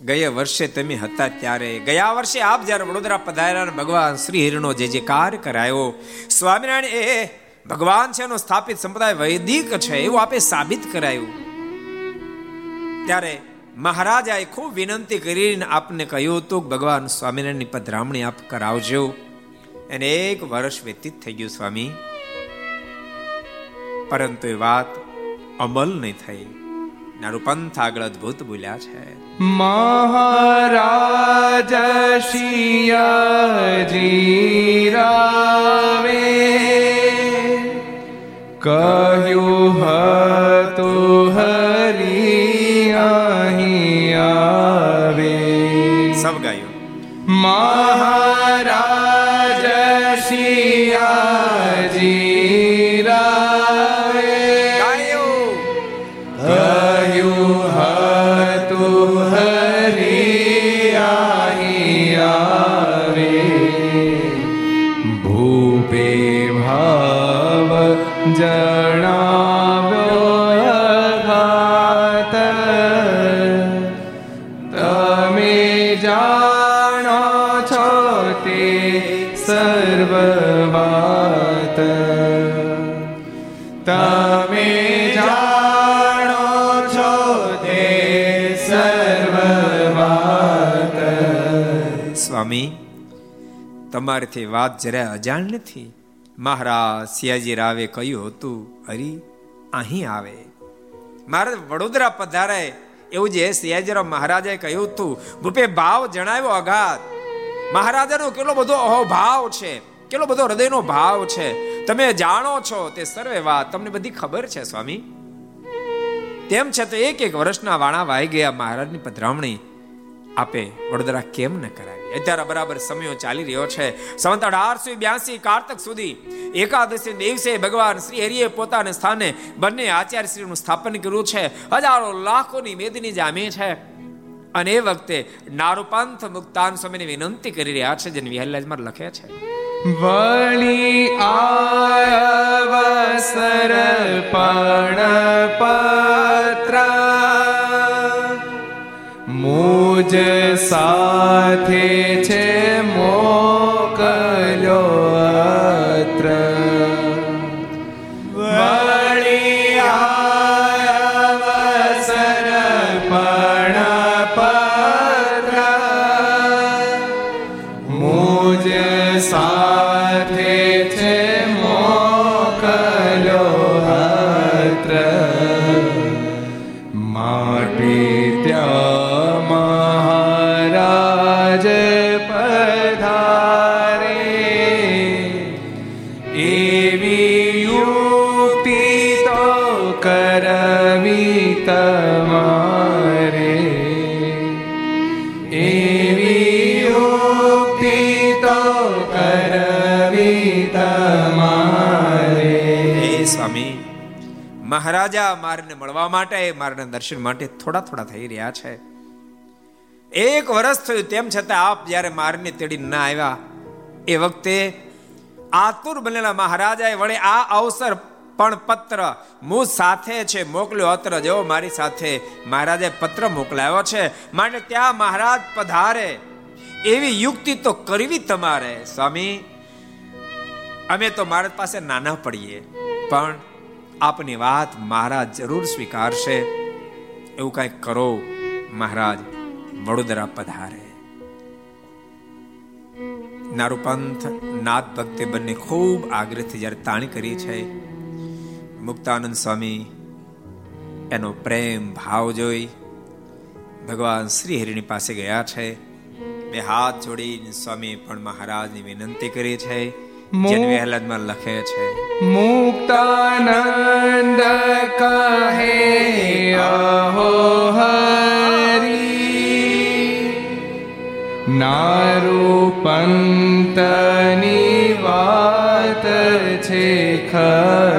ગયા વર્ષે તમે હતા ત્યારે, ગયા વર્ષે આપ જ્યારે વડોદરા પધાર્યા ભગવાન શ્રી હિરણો જે જે કાર્ય કરાયો, સ્વામિનારાયણ એ ભગવાન છે એનો સ્થાપિત સંપ્રદાય વૈદિક છે એવું આપે સાબિત કરાયું. ત્યારે મહારાજાએ ખૂબ વિનંતી કરીને આપને કહ્યું હતું, ભગવાન સ્વામિનારાયણની પધરામણી આપ કરાવજો. એને એક વર્ષ વ્યતીત થઈ ગયું સ્વામી. પરંતુ એ વાત અમલ નહીં થઈ. નારું પંથ આગળ અદભુત બોલ્યા છે. મહારાજ શિયા કહ્યું હતું મહારાજ તમારીથી વાત જરા અજાણ નથી. મહારાજ સિયાજી રાવે કહ્યું હતું, હરી, અહીં આવે. મારે વડોદરા પધારે એવું જે સિયાજીરાવ મહારાજે કહ્યું હતું, ભૂપે ભાવ જણાવ્યો અઘાત મહારાજાનો કેટલો બધો અહોભાવ છે, કેટલો બધો હૃદયનો ભાવ છે. તમે જાણો છો તે સર્વે વાત, તમને બધી ખબર છે, સ્વામી? તેમ છતાં એક એક વર્ષના વાણા વાઈ ગયા મહારાજની પધરામણી આપે વડોદરા કેમ ન કરાવી અત્યારે બરાબર સમયો ચાલી રહ્યો છે. સંવત અઢારસો બ્યાસી કારતક સુધી એકાદશી દિવસે ભગવાન શ્રી હરિએ પોતાના સ્થાને બંને આચાર્ય શ્રીનું સ્થાપન કર્યું છે. હજારો લાખોની મેદની જામે છે. અને એ વખતે નારુપંથ મુક્તાન સ્વામીને વિનંતી કરી રહ્યા છે, જેને વિહલ્લાજમાં લખે છે. વળી આવસર પણ પત્ર મુજ સાથે છે. મહારાજા મારને મળવા માટે, મારના દર્શન માટે થોડા થોડા થઈ રહ્યા છે. એક વર્ષ થયું તેમ છતાં આપ જ્યારે મારને તેડી ના આવ્યા, એ વખતે આતુર બનેલા મહારાજાએ વળે આ અવસર પણ પત્ર મું સાથે છે, મોકલ્યો અત્ર જેવો મારી સાથે મહારાજે પત્ર મોકલાયો છે. માટે ત્યાં મહારાજ પધારે. એવી યુક્તિ તો કરવી તમારે, સ્વામી. અમે તો મહારાજ પાસે નાના પડીએ, પણ આપની વાત મહારાજ જરૂર સ્વીકારશે. એવું કંઈક કરો મહારાજ, વડોદરા પધારે. નારુપંથ નાથ ભક્તે બંને ખૂબ આગ્રહથી જ્યારે તાણી કરી છે, મુક્તાનંદ સ્વામી એનો પ્રેમ ભાવ જોઈ ભગવાન શ્રી હરિની પાસે ગયા છે. બે હાથ જોડીને સ્વામી પણ મહારાજની વિનંતી કરી છે. જેને વહેલાદમાં લખે છે. મુક્તાનંદ કહે અહો હરી. નારુ પંતની વાત છે ખરી.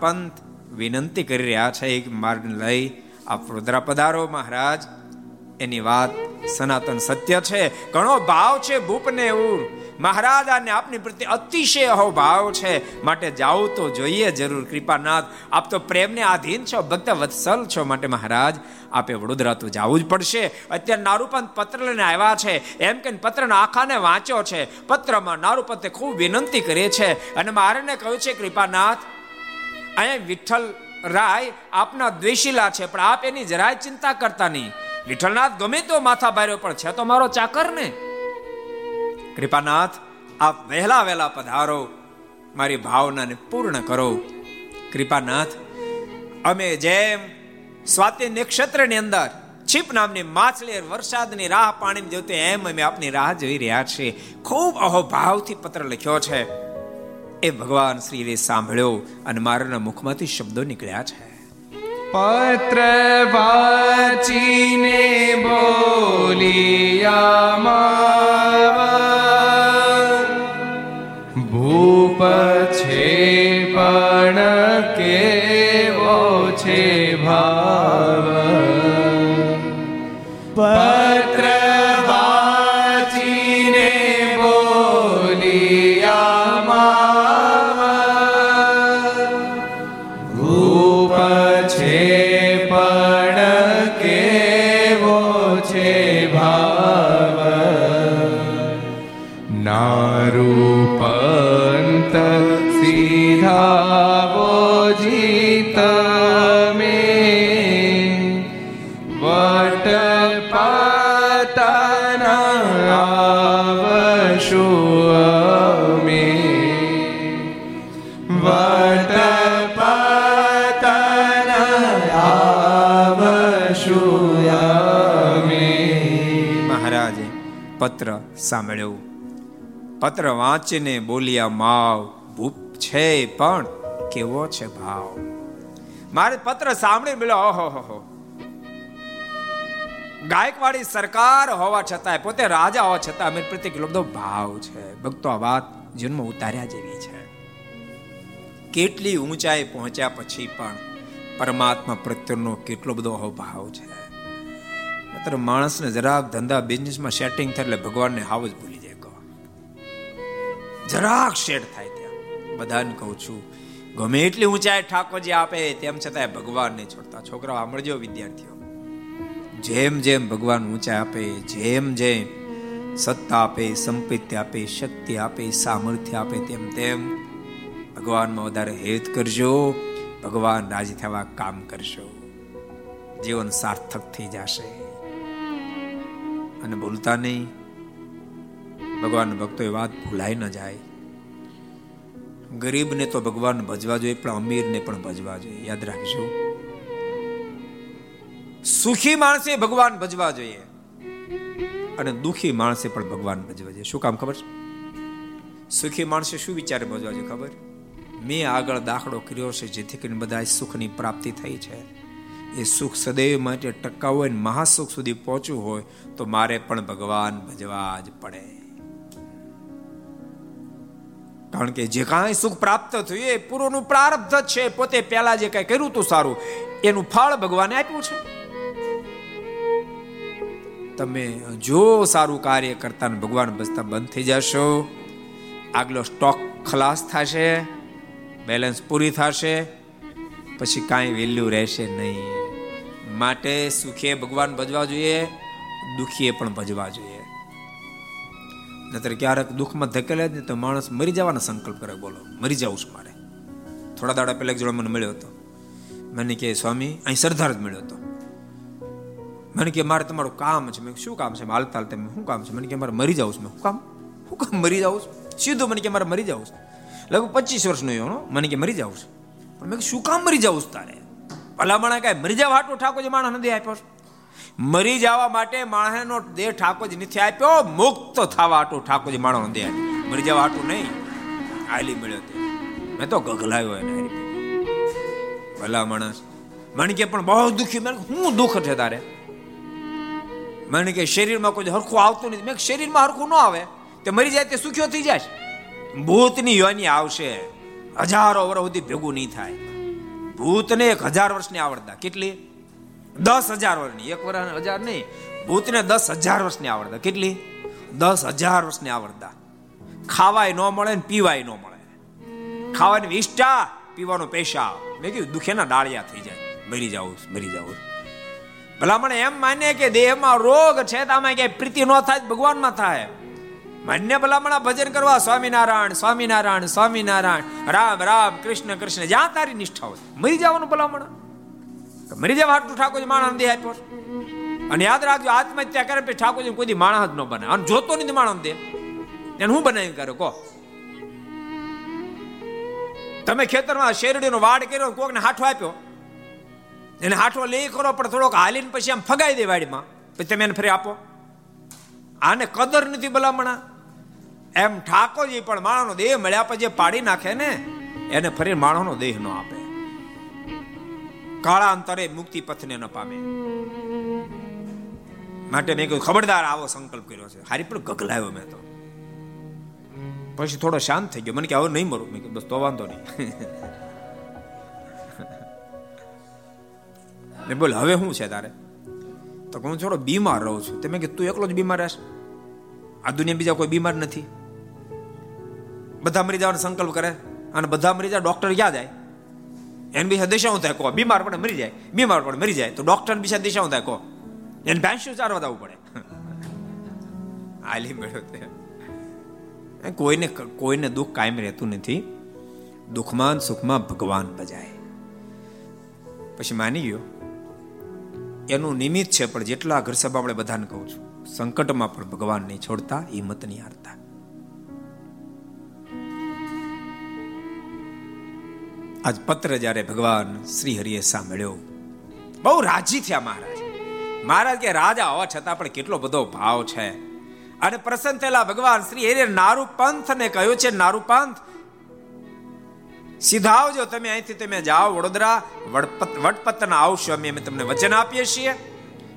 પંથ વિનંતી કરી રહ્યા છે એક માર્ગ લઈ. આપ વડોદરા પધારો મહારાજ. એની વાત સનાતન સત્ય છે. ઘણો ભાવ છે ભૂપને એવું મહારાજ અને આપની પ્રત્યે અતિશય અહો ભાવ છે. માટે જાઓ તો જોઈએ જરૂર, કૃપાનાથ. આપ તો પ્રેમને આધીન છો ભક્ત વત્સલ છો માટે મહારાજ. આપે વડોદરા તો જવું જ પડશે. અત્યારે નારૂપંત પત્ર લઈને આવ્યા છે. એમ કે પત્રના આખાને વાંચ્યો છે. પત્રમાં નારૂપંતે ખૂબ વિનંતી કરે છે. અને મારેને કહ્યું છે, કૃપાનાથ અહીંયા વિઠ્ઠલ રાય આપના દ્વેષીલા છે, પણ આપ એની જરાય ચિંતા કરતા નહીં. વિઠ્ઠલનાથ ગમે તો માથા બાર્યો પણ છે, તો મારો ચાકર ને. કૃપાનાથ, આપ વહેલા વહેલા પધારો, મારી ભાવનાને પૂર્ણ કરો. કૃપાનાથ, અમે જેમ સ્વાતિ નક્ષત્રની અંદર છીપ નામની માછલી વરસાદની રાહ પાણી જોતી એમ અમે આપની રાહ જોઈ રહ્યા છીએ. ખૂબ અહોભાવથી પત્ર લખ્યો છે. એ ભગવાન શ્રીએ સાંભળ્યો અને મારાના મુખમાંથી શબ્દો નીકળ્યા છે. પત્ર વાચીને બોલિયા ભૂપ પત્ર સાંભળ્યો. પત્ર વાંચીને બોલ્યા, માવ, ભૂપ છે પણ કેવો છે ભાવ? મારે પત્ર સાંભળી બોલ્યો, ઓહો, હો ગાયકવાડી સરકાર હોવા છતાંય, પોતે રાજા હોવા છતાં અમે પ્રત્યે કેટલો બધો ભાવ છે. ભક્તો આ વાત જન્મ ઉતાર્યા જેવી છે. કેટલી ઊંચાઈ પહોંચ્યા પછી પણ પરમાત્મા પ્રત્યેનો કેટલો બધો અહોભાવ છે. માત્ર માણસને જરાક ધંધા બિઝનેસમાં સેટિંગ થાય એટલે ભગવાનને હાવ જ ભૂલી જાય કહો. જરાક શેડ થાય ત્યાં. બધાને કહું છું, ગમે એટલી ઊંચાઈ ઠાકોરજી આપે, તેમ છતાંય નહીં છોડતા. છોકરાઓ સાંભળજો વિદ્યાર્થીઓ. જેમ જેમ ભગવાન ઊંચાઈ આપે, જેમ જેમ સત્તા આપે, સંપત્તિ આપે, શક્તિ આપે, સામર્થ્ય આપે, તેમ તેમ ભગવાનમાં વધારે હેત કરજો. ભગવાન રાજી થવા કામ કરશો. જીવન સાર્થક થઈ જશે. અને ભૂલતા નહીં. ભગવાન ભક્તો એ વાત ભૂલાઈ ન જાય. ગરીબને તો ભગવાન ભજવા જોઈએ, પણ અમીરને પણ ભજવા જોઈએ. યાદ રાખજો. સુખી માણસે ભગવાન ભજવા જોઈએ અને દુખી માણસે પણ ભગવાન ભજવા જોઈએ. શું કામ ખબર છે? સુખી માણસે શું વિચારે ભજવા જોઈએ ખબર? મેં આગળ દાખલો કર્યો છે, જેથી કરીને બધા સુખની પ્રાપ્તિ થઈ છે. એ સુખ સદૈવ માટે ટકાવ હોય મહાસુખ સુધી પહોંચવું હોય, તો મારે પણ ભગવાન ભજવા જ પડે. કારણ કે જે કાંઈ સુખ પ્રાપ્ત થયું એ પૂર્વનું પ્રારબ્ધ છે. પોતે પહેલા જે કઈ કર્યું હતું સારું, એનું ફળ ભગવાને આપ્યું છે. તમે જો સારું કાર્ય કરતા ભગવાન બસતા બંધ થઈ જશો, આગલો સ્ટોક ખલાસ થશે, બેલેન્સ પૂરી થશે, પછી કાંઈ વેલ્યુ રહેશે નહીં. માટે સુખે ભગવાન ભજવા જોઈએ દુખીએ પણ ભજવા જોઈએ. નતર ક્યારેક દુઃખમાં ધકેલે જ તો માણસ મરી જવાનો સંકલ્પ કરે બોલો મરી જાઉં છું મારે. થોડા દાડા પહેલા એક જોડે મને મળ્યો હતો. મને કે સ્વામી અહીં સરદાર જ મળ્યો હતો. મને કે મારે તમારું કામ છે. મેં શું કામ છે? હાલતા હાલતા શું કામ છે? મને કે મારે મરી જાઉં છું. મેં શું કામ? શું કામ મરી જાઉં છું? સીધું મને કે મારે મરી જાઉં છું. લગભગ પચીસ વર્ષનો એનો મને કે મરી જાઉં છું. મેં કીધું, શું કામ મરી જવું છું તારે? ભલામણા કાંઈ? મરી જવા હાટું ઠાકોરજી માણસ નથી આપ્યો મરી જવા માટે માણસનો દેહ ઠાકોરજી નથી આપ્યો, મુક્ત થવા હાટું ઠાકોરજી માણસનો દેહ. મરી જવા હાટું નહીં. આલી મળ્યો તે. મેં તો ગગલાયો એને ભલા માણસ. મને કે પણ બહુ દુખી મેં હું દુઃખ છે તારે? મને કે શરીરમાં કોઈ હરખું આવતું નથી. મેં શરીરમાં હરખું ન આવે. તે મરી જાય તે સુખ્યો થઈ જાય ભૂતની યોની આવશે. હજારો વર્ષ સુધી ભેગું નહીં થાય. ભૂતને એક હજાર વર્ષની આવડતા. કેટલી? દસ હજાર વર્ષની. એક વર્ષ હજાર નહીં. ભૂતને દસ હજાર વર્ષની આવડતા. કેટલી? દસ હજાર વર્ષની આવડતા. ખાવાય ન મળે ને પીવાય ન મળે. ખાવાની વિષ્ટા પીવાનો પેશા મેં કીધું, દુખેના ડાળિયા થઈ જાય. મરી જાવું મરી જાવું ભલામણ એમ માને કે દેહમાં રોગ છે તો આમાં ક્યાંય પ્રીતિ ન થાય ભગવાનમાં થાય. માન્ય ભલામણા ભજન કરવા સ્વામિનારાયણ સ્વામિનારાયણ સ્વામિનારાયણ. રામ રામ, કૃષ્ણ કૃષ્ણ. જ્યાં તારી નિષ્ઠા હોય. મરી જવાનું ભલામણ. મરી જવા હાટું ઠાકોર માણસ દે આપ્યો અને યાદ રાખજો, આત્મહત્યા કરે પછી ઠાકોરજી કોઈ માણસ ન બને. અને જોતો નથી માણસ દે એને હું બનાવી કરે કહો. તમે ખેતરમાં શેરડીનો વાડ કર્યો કોકને હાથો આપ્યો? એને હાથો લઈ કરો પણ થોડોક હાલીને પછી આમ ફગાઈ દે વાડીમાં. પછી તમે એને ફરી આપો. આને કદર નથી ભલામણા. એમ ઠાકોરજી પણ માણસનો દેહ મળ્યા પછી જે પાડી નાખે ને, એને ફરી માણસનો દેહ ન આપે. કાળાંતરે મુક્તિ પથને ન પામે. માટે મેં કહ્યું ખબરદાર આવો સંકલ્પ કર્યો છે. હારી પણ ગગલાયો મેં તો. પછી થોડો શાંત થઈ ગયો. મને કે, હવે નહીં મરું મેં બસ તો વાંધો નહીં. બોલ હવે શું છે તારે? તો હું થોડો બીમાર રહું છું. તમે કે, તું એકલો જ બીમાર રહેશ? આ દુનિયા બીજા કોઈ બીમાર નથી? બધા મરી જવાનો સંકલ્પ કરે અને બધા મરી જાય, ડોક્ટર ક્યાં જાય? એને બીજા દિશા શું થાય, કહો, બીમાર પડે, મરી જાય. બીમાર પડે, મરી જાય. તો ડોક્ટર બીજા હું થાય, કહો, એને ભેંસું ચારવા જવું પડે. આલી મેળો તે. કોઈને કોઈને દુઃખ કાયમ રહેતું નથી. દુઃખમાં સુખમાં ભગવાન બજાય પછી માની ગયો એનું નિમિત્ત છે, પણ જેટલા ઘર સભા આપણે બધાને કહું છું, સંકટમાં પણ ભગવાન નહીં છોડતા, હિંમત નહીં હારતા. આજ પત્ર જ્યારે ભગવાન શ્રી હરિએ સાંભળ્યો, બહુ રાજી થયા મહારાજ. મહારાજ કે, રાજા હોવા છતાં પણ કેટલો બધો ભાવ છે. અને પ્રસન્ન થયેલા ભગવાન શ્રી હરિએ ને કહ્યું છે નારુ પંથ સીધા આવજો તમે અહીંથી તમે જાઓ વડોદરા, વડપત, વડપતન આવશો અમે અમે તમને વચન આપીએ છીએ.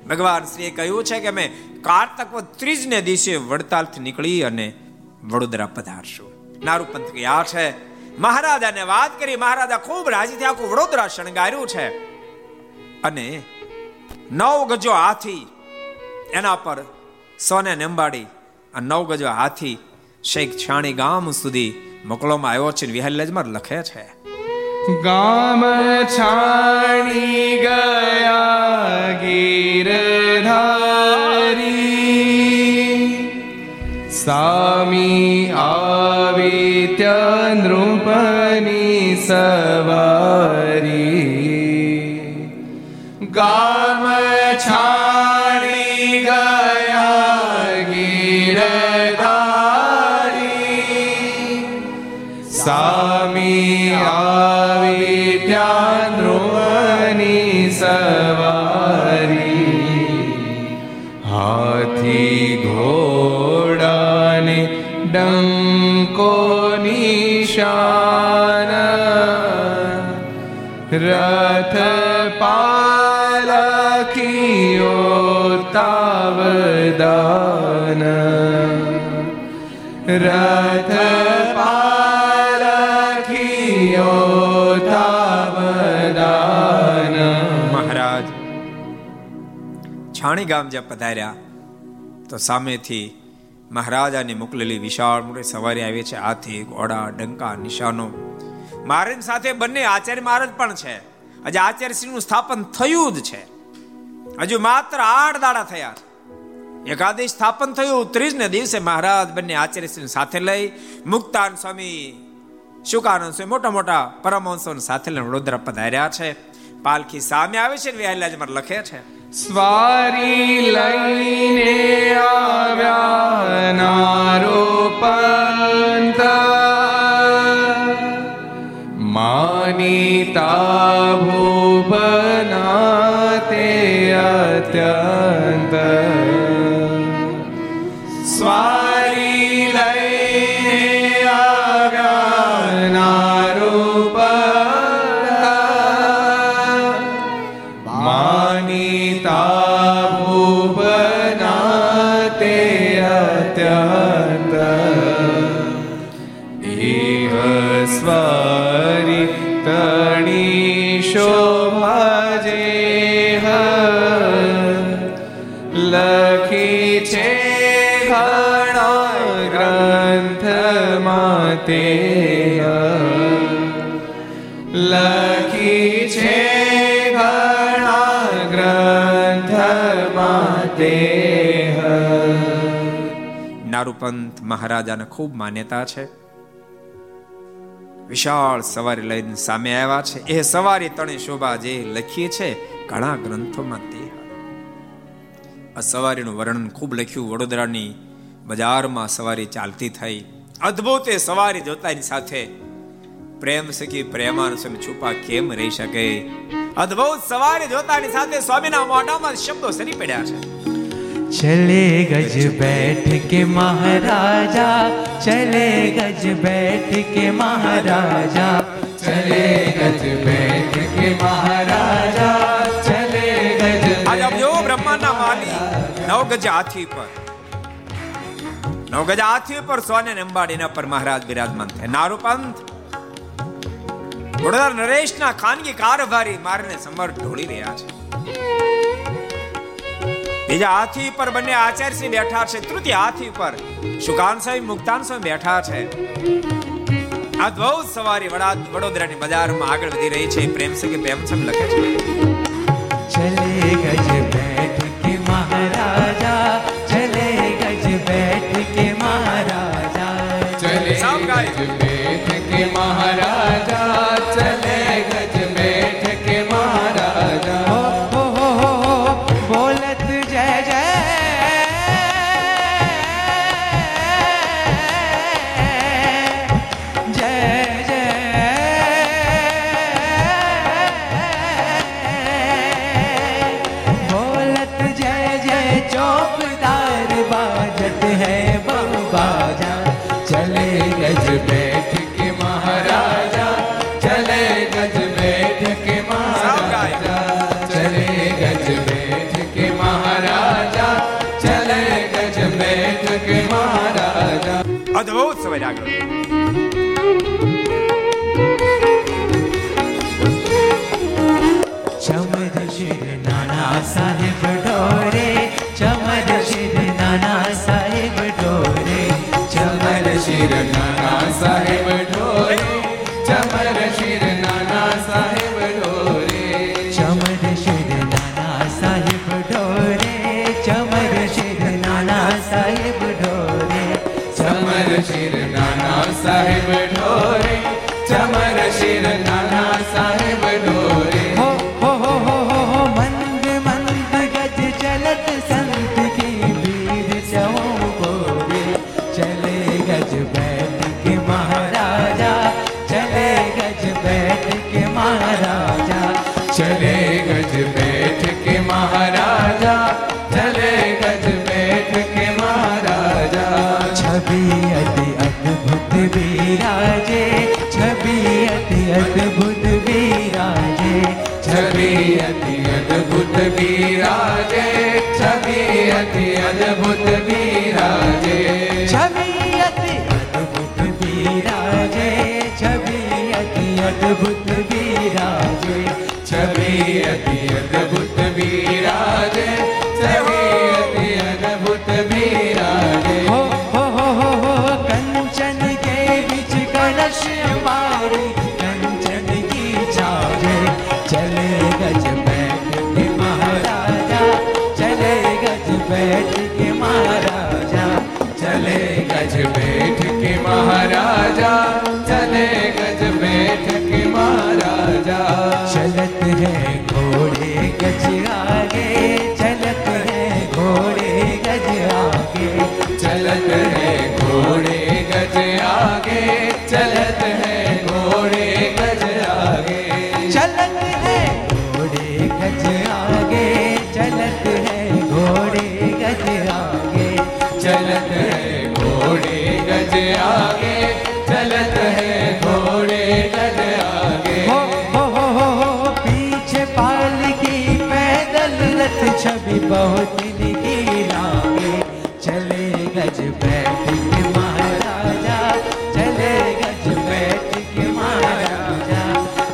ભગવાન શ્રીએ કહ્યું છે કે અમે કારતક ત્રીજને દિવસે વડતાલથી નીકળી અને વડોદરા પધારશું. નારુ પંથ ગયા છે. મહારાજાને વાત કરી, મહારાજા ખૂબ રાજી થયા, આખું વડોદરા શણગાર્યું છે. અને નવ ગજો હાથી એના પર સોને અંબાડી, આ નવ ગજો હાથી શેખ છાણી ગામ સુધી મોકલવામાં આવ્યો છે વિહારલેજમાં લખે છે. ગામ છાણી ગયા ગીરધારી સામી આવી ત્યાં નૃપની સવારી. ગામ આવી ત્યાં ધ્રુવની સવારી. હાથી ઘોડાને ડંકો નિશાન રથ પાલખીઓ તાવદાન. રથ છાણી ગામ જ્યાં પધાર્યા, તો સામેથી મહારાજાને મોકલેલી વિશાળ મોટી સવારી આવી છે. હાથી, ઘોડા, ડંકા, નિશાનો. મહારાજ સાથે બંને આચાર્ય મહારાજ પણ છે. હજી આચાર્યશ્રીનું સ્થાપન થયું જ છે. હજુ માત્ર આઠ દાડા થયા. છે એકાદશ સ્થાપન થયું ત્રીજ ને દિવસે મહારાજ બંને આચાર્યશ્રી સાથે લઈ મુક્તાન સ્વામી, શુકાનંદ સ્વામી મોટા મોટા પરમહંસો સાથે લઈને વડોદરા પધાર્યા છે. પાલખી સામે આવે છે મારે લખે છે. સ્વારી લઈને આવ્યા નારો પંત માનીતા ભૂપના તે અત્યંત ગ્રંથમાં તે લખી છે નારૂપંથ મહારાજાને ખૂબ માન્યતા છે. વિશાળ સવારી લઈને સામે આવ્યા છે. એ સવારી તણી શોભા જે લખીએ છે, ઘણા ગ્રંથોમાં તે આ સવારીનું વર્ણન ખૂબ લખ્યું. વડોદરાની બજારમાં સવારી ચાલતી થઈ. અદ્ભુત એ સવારી જોતાની સાથે પ્રેમ સખી પ્રેમાનો સ્વામી છુપા કેમ રહી શકે? અદ્ભુત સવારી જોતાની સાથે સ્વામીના મોઢામાં શબ્દો સરી પડ્યા છે. ચલે ગજ બેઠ કે મહારાજા ચલે ગજ બેઠ કે મહારાજા ચલે ગજ બેઠ કે મહારાજા ચલે ગજ આજે જો બ્રહ્માના માલી નવ ગજ હાથી પર. નવ ગજ હાથી પર સોને અંબાડીના પર મહારાજ બિરાજમાન થયા. નારું પંથ. વડોદરા નરેશના ખાનગી કારભારી મારને સમર ઢોળી રહ્યા છે. બીજા હાથી પર બંને આચાર્ય સિંહ બેઠા છે. તૃતીય હાથી પર સુકાન સાહેબ મુક્તાન સાહેબ બેઠા છે. આ બહુ સવારી વડા વડોદરાની બજારમાં આગળ વધી રહી છે. પ્રેમ સકે પ્રેમ સમ લખે છે. ચલે ગજ બેઠ કે મહારાજા बैठ के महाराजा चले सब गाए। गज बैठ के महाराजा Veracruz. રાજા ચલે અદભુત વિરાજે છબી અતિ અદભુત વિરાજે. बहुत निकी लागे चले गज बैठ के महाराजा, चले गज बैठ के महाराजा,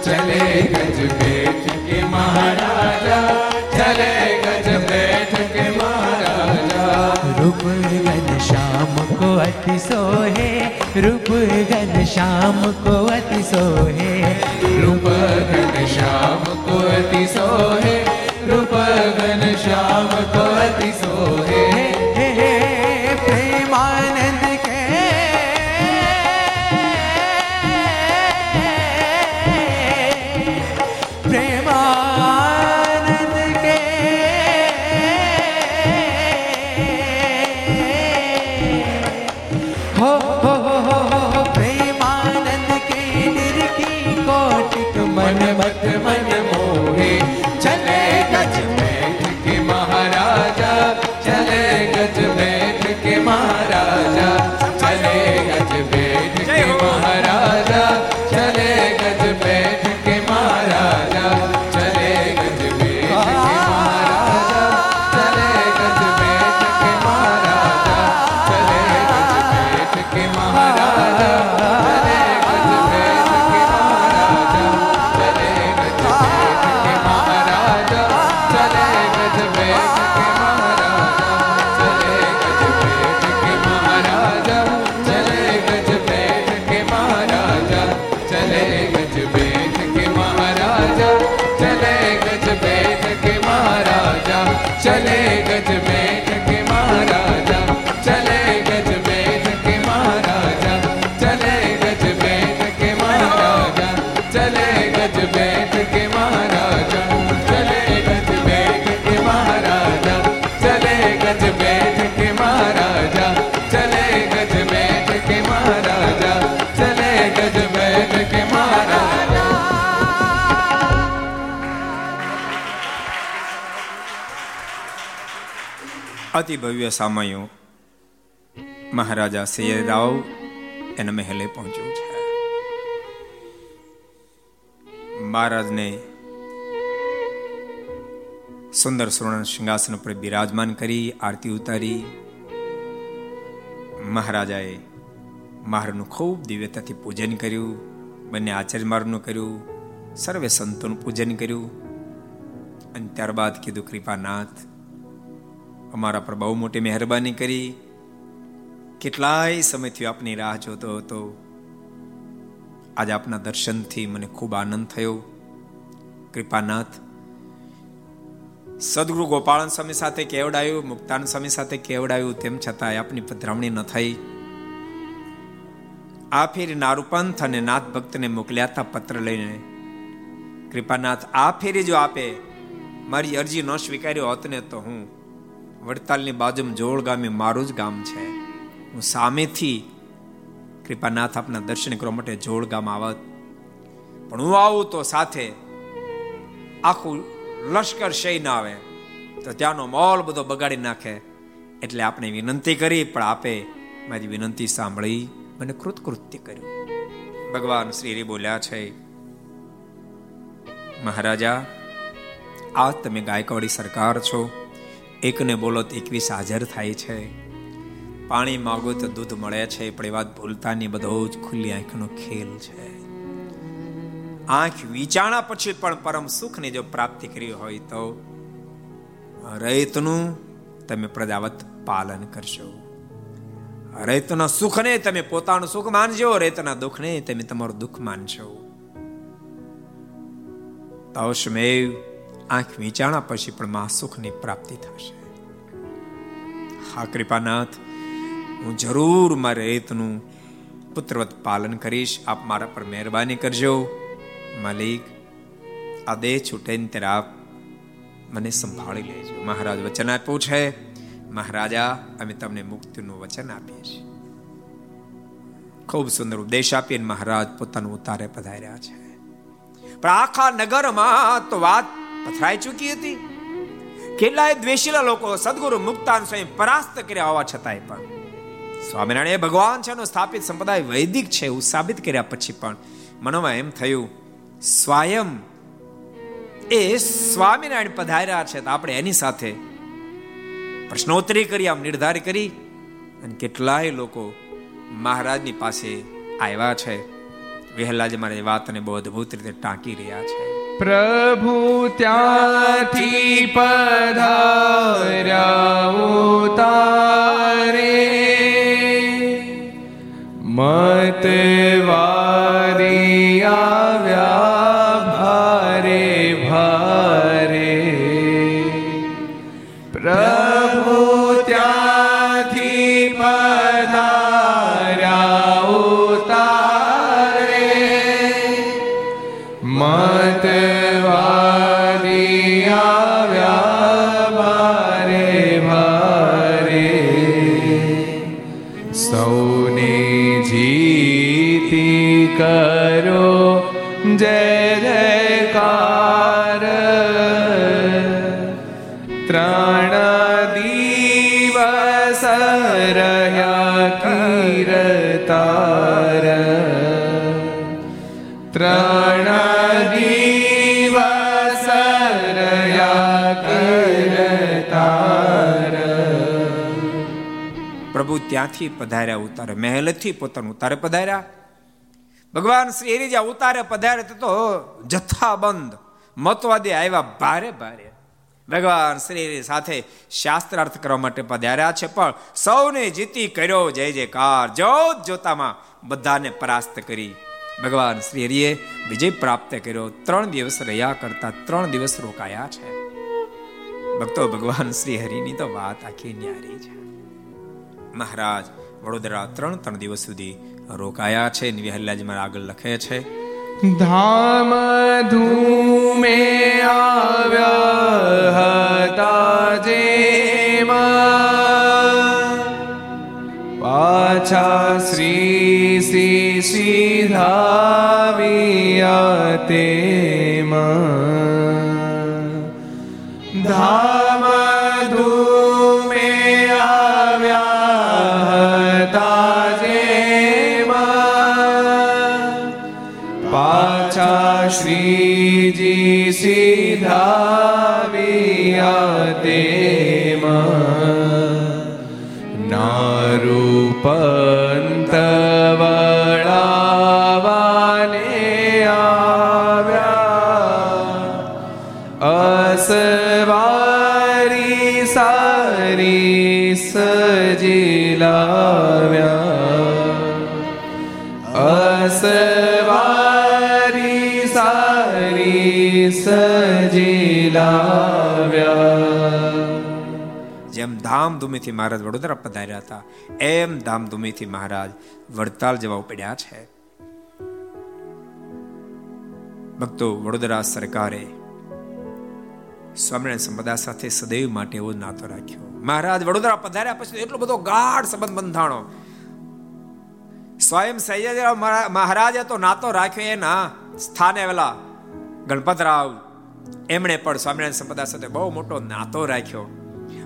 चले गज बैठ के महाराजा, चले गज बैठ के महाराजा। रूप गन शाम को अति सोहे रूप गन शाम को अति सोहे। रूप घन श्याम को अति सोहे रूप घन श्याम અતિ ભવ્ય સામયો મહારાજા સૈયદરાવ એના મહેલે પહોંચ્યું છે. મહારાજને સુંદર સુવર્ણ સિંહાસન પર બિરાજમાન કરી, આરતી ઉતારી. મહારાજાએ મહારાજનું ખૂબ દિવ્યતાથી પૂજન કર્યું, બંને આચાર્ય મારનું કર્યું, સર્વે સંતોનું પૂજન કર્યું. અને ત્યારબાદ કીધું, કૃપાનાથ અમારા પર બહુ મોટી મહેરબાની કરી. કેટલાય સમયથી આપની રાહ જોતો હતો. આજે આપના દર્શનથી મને ખૂબ આનંદ થયો. કૃપાનાથ સદગુરુ ગોપાળન સ્વામી સાથે કેવડાયું, મુક્તાન સ્વામી સાથે કેવડાયું, તેમ છતાં આપની પધરામણી ન થઈ. આ ફેરી નારૂપંથ અને નાથ ભક્તને મોકલ્યા હતા પત્ર લઈને. કૃપાનાથ આ ફેરી જો આપે, મારી અરજી ન સ્વીકાર્યો હોત ને તો હું વડતાલની બાજુમાં જોળ ગામે મારું જ ગામ છે. હું સામેથી કૃપાનાથ આપના દર્શન કરવા માટે જોળ ગામ આવત પણ હું આવું તો સાથે આખું લશ્કર શય ના આવે. તો ત્યાંનો મોલ બધો બગાડી નાખે. એટલે આપણે વિનંતી કરી, પણ આપે મારી વિનંતી સાંભળી મને કૃતકૃત્ય કર્યું. ભગવાન શ્રી બોલ્યા છે, મહારાજા, આ તમે ગાયકવાડી સરકાર છો. એકને બોલો તો એકવીસ હાજર થાય છે. પાણી માગો તો દૂધ મળે છે, પણ એ વાત ભૂલતા નહીં બધો જ ખુલ્લી આંખનો ખેલ છે. આંખ વિચારણા પછી પણ પરમ સુખની જો પ્રાપ્તિ કરી હોય તો રૈતનું તમે પ્રજાવત પાલન કરશો. રૈતના સુખને તમે પોતાનું સુખ માનજો, રૈતના દુઃખને તમે તમારું દુઃખ માનશો. તવશમેવ આંખ વિચારણા પછી પણ મા સુખની પ્રાપ્તિ થશે. હા, કૃપાનાથ, હું જરૂર મારે રીતનું પુત્રવત પાલન કરીશ. આપ મારા પર મહેરબાની કરજો. માલિક, આ દેહ છૂટે ને ત્યારે આપ મને સંભાળી લેજો. મહારાજ, વચન આપ્યું છે. મહારાજા, અમે તમને મુક્તિનું વચન આપીએ છીએ. ખૂબ સુંદર ઉપદેશ આપીને મહારાજ પોતાનું ઉતારે પધાર્યા છે. પણ આખા નગરમાં તો વાત પથરાઈ ચૂકી હતી. કેટલાય દ્વેષીલા લોકો સદગુરુ મુક્તાન સ્વયં પરાસ્ત કર્યા હોવા છતાંય પણ. સ્વામિનારાયણ ભગવાન છે સ્થાપિત સંપ્રદાય વૈદિક છે એવું સાબિત કર્યા પછી પણ મનોમાં એમ થયું, સ્વયં એ સ્વામિનારાયણ પધાર્યા છે આપણે એની સાથે પ્રશ્નોત્તરી કરી, આમ નિર્ધાર કરી અને કેટલાય લોકો મહારાજની પાસે આવ્યા છે. વહેલા જ મારી વાતને બહુ અદભુત રીતે ટાંકી રહ્યા છે. પ્રભુ ત્યાંથી પધાર્યા તારે મતવારી આવ્યા પ્રભુ ત્યાંથી પધાર્યા, ઉતારે મહેલથી પોતાનું ઉતારે પધાર્યા. ભગવાન શ્રી હરિ ઉતારે પધારે તો જથ્થાબંધ મતવાદી આવ્યા ભારે ભારે. ભગવાન શ્રી સાથે શાસ્ત્રાર્થ કરવા માટે પધાર્યા છે, પણ સૌને જીતી કર્યો જય જયકાર. જોત જોતામાં બધાને પરાસ્ત કરી. ભગવાન શ્રી હરિએ વિજય પ્રાપ્ત કર્યો. ત્રણ દિવસ રહ્યા કરતા ત્રણ દિવસ રોકાયા છે. ભક્તો, ભગવાન શ્રી હરિની તો વાત આખી ન્યારી છે. મહારાજ, વડોદરા ત્રણ ત્રણ દિવસ સુધી રોકાયા છે. નિવિહલ્લાજી મારા આગળ લખે છે. ધામ ધૂમે આવ્યા હતા જેમાં પાછા શ્રી શ્રી સીધાવ્યા તેમાં. ધૂમે સારી લાવ્યા. અસવારી સારી લાવ્યા. જેમ ધામધૂમીથી મહારાજ વડોદરા પધાર્યા હતા, એમ ધામધૂમીથી મહારાજ વડતાલ જવા ઉપડ્યા છે. ભક્તો, વડોદરા સરકારે સ્વામિનારાયણ સંપ્રદાય સાથે સદૈવ માટે એવો નાતો રાખ્યો. મહારાજ વડોદરા પધાર્યા પછી એટલો બધો ગાઢ સંબંધ બંધાણો. સ્વયં સૈયદરાવ મહારાજે તો નાતો રાખ્યો એના સ્થાને વેલા ગણપતરાવ, એમણે પણ સ્વામિનારાયણ સંપ્રદાય સાથે બહુ મોટો નાતો રાખ્યો.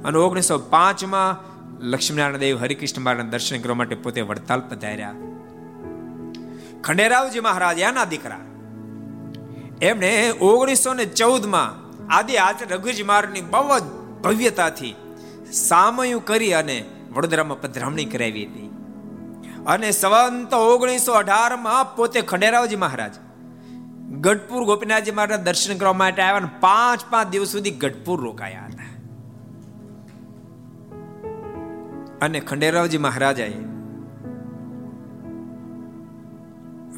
અને ઓગણીસો પાંચમાં લક્ષ્મીનારાયણ દેવ હરિકૃષ્ણ મહારાજ દર્શન કરવા માટે પોતે વડતાલ પધાર્યા. ખંડેરાવજી મહારાજ, એના દીકરા. એમણે ઓગણીસો ને ચૌદમાં આદિ રઘુજી મહારાજની બહુ જ ભવ્યતાથી સામયું કરી અને વડોદરામાં પધરામણી કરાવી હતી. અને સવંત ઓગણીસો અઢારમાં પોતે ખંડેરાવજી મહારાજ, ગઢપુર ગોપીનાથજી મહારાજ દર્શન કરવા માટે આવ્યા અને પાંચ પાંચ દિવસ સુધી ગઢપુર રોકાયા હતા. અને ખંડેરાવજી મહારાજાએ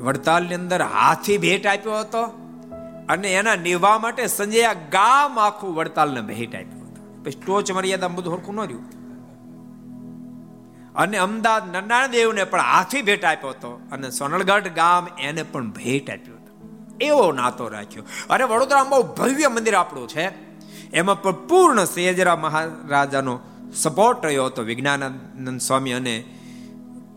વડતાલની અંદર હાથી ભેટ આપ્યો હતો. અને એના નિવાહ માટે સંજય ગામ આખું વડતાલને ભેટ આપ્યું પછી ટોચ મર્યાદા બધું હરખું ન રહ્યું. અને અમદાવાદ નરનારાયણ દેવને પણ હાથી ભેટ આપ્યો હતો અને સોનલગઢ ગામ એને પણ ભેટ આપ્યો હતો. એવો નાતો રાખ્યો. અરે વડોદરામાં બહુ ભવ્ય મંદિર આપણું છે. એમાં પણ પૂર્ણ સૈયજરા મહારાજાનો સપોર્ટ રહ્યો હતો વિજ્ઞાનાનંદ સ્વામી અને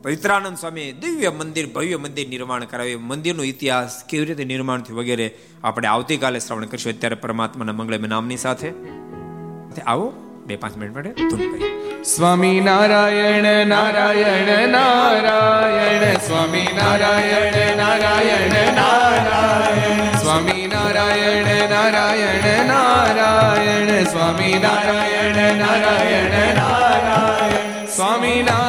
પવિત્રાનંદ સ્વામી દિવ્ય મંદિર, ભવ્ય મંદિર નિર્માણ કરાવ્યું. મંદિરનો ઇતિહાસ કેવી રીતે નિર્માણ થયું વગેરે આપણે આવતીકાલે શ્રવણ કરીશું. અત્યારે પરમાત્માના મંગળમય નામની સાથે. આવો, બે પાંચ મિનિટ માટે ધૂન કરીએ. સ્વામી નારાયણ નારાયણ નારાયણ. સ્વામી નારાયણ નારાયણ નારાયણ. સ્વામી નારાયણ નારાયણ નારાયણ. સ્વામી નારાયણ નારાયણ નારાયણ. સ્વામી નારાયણ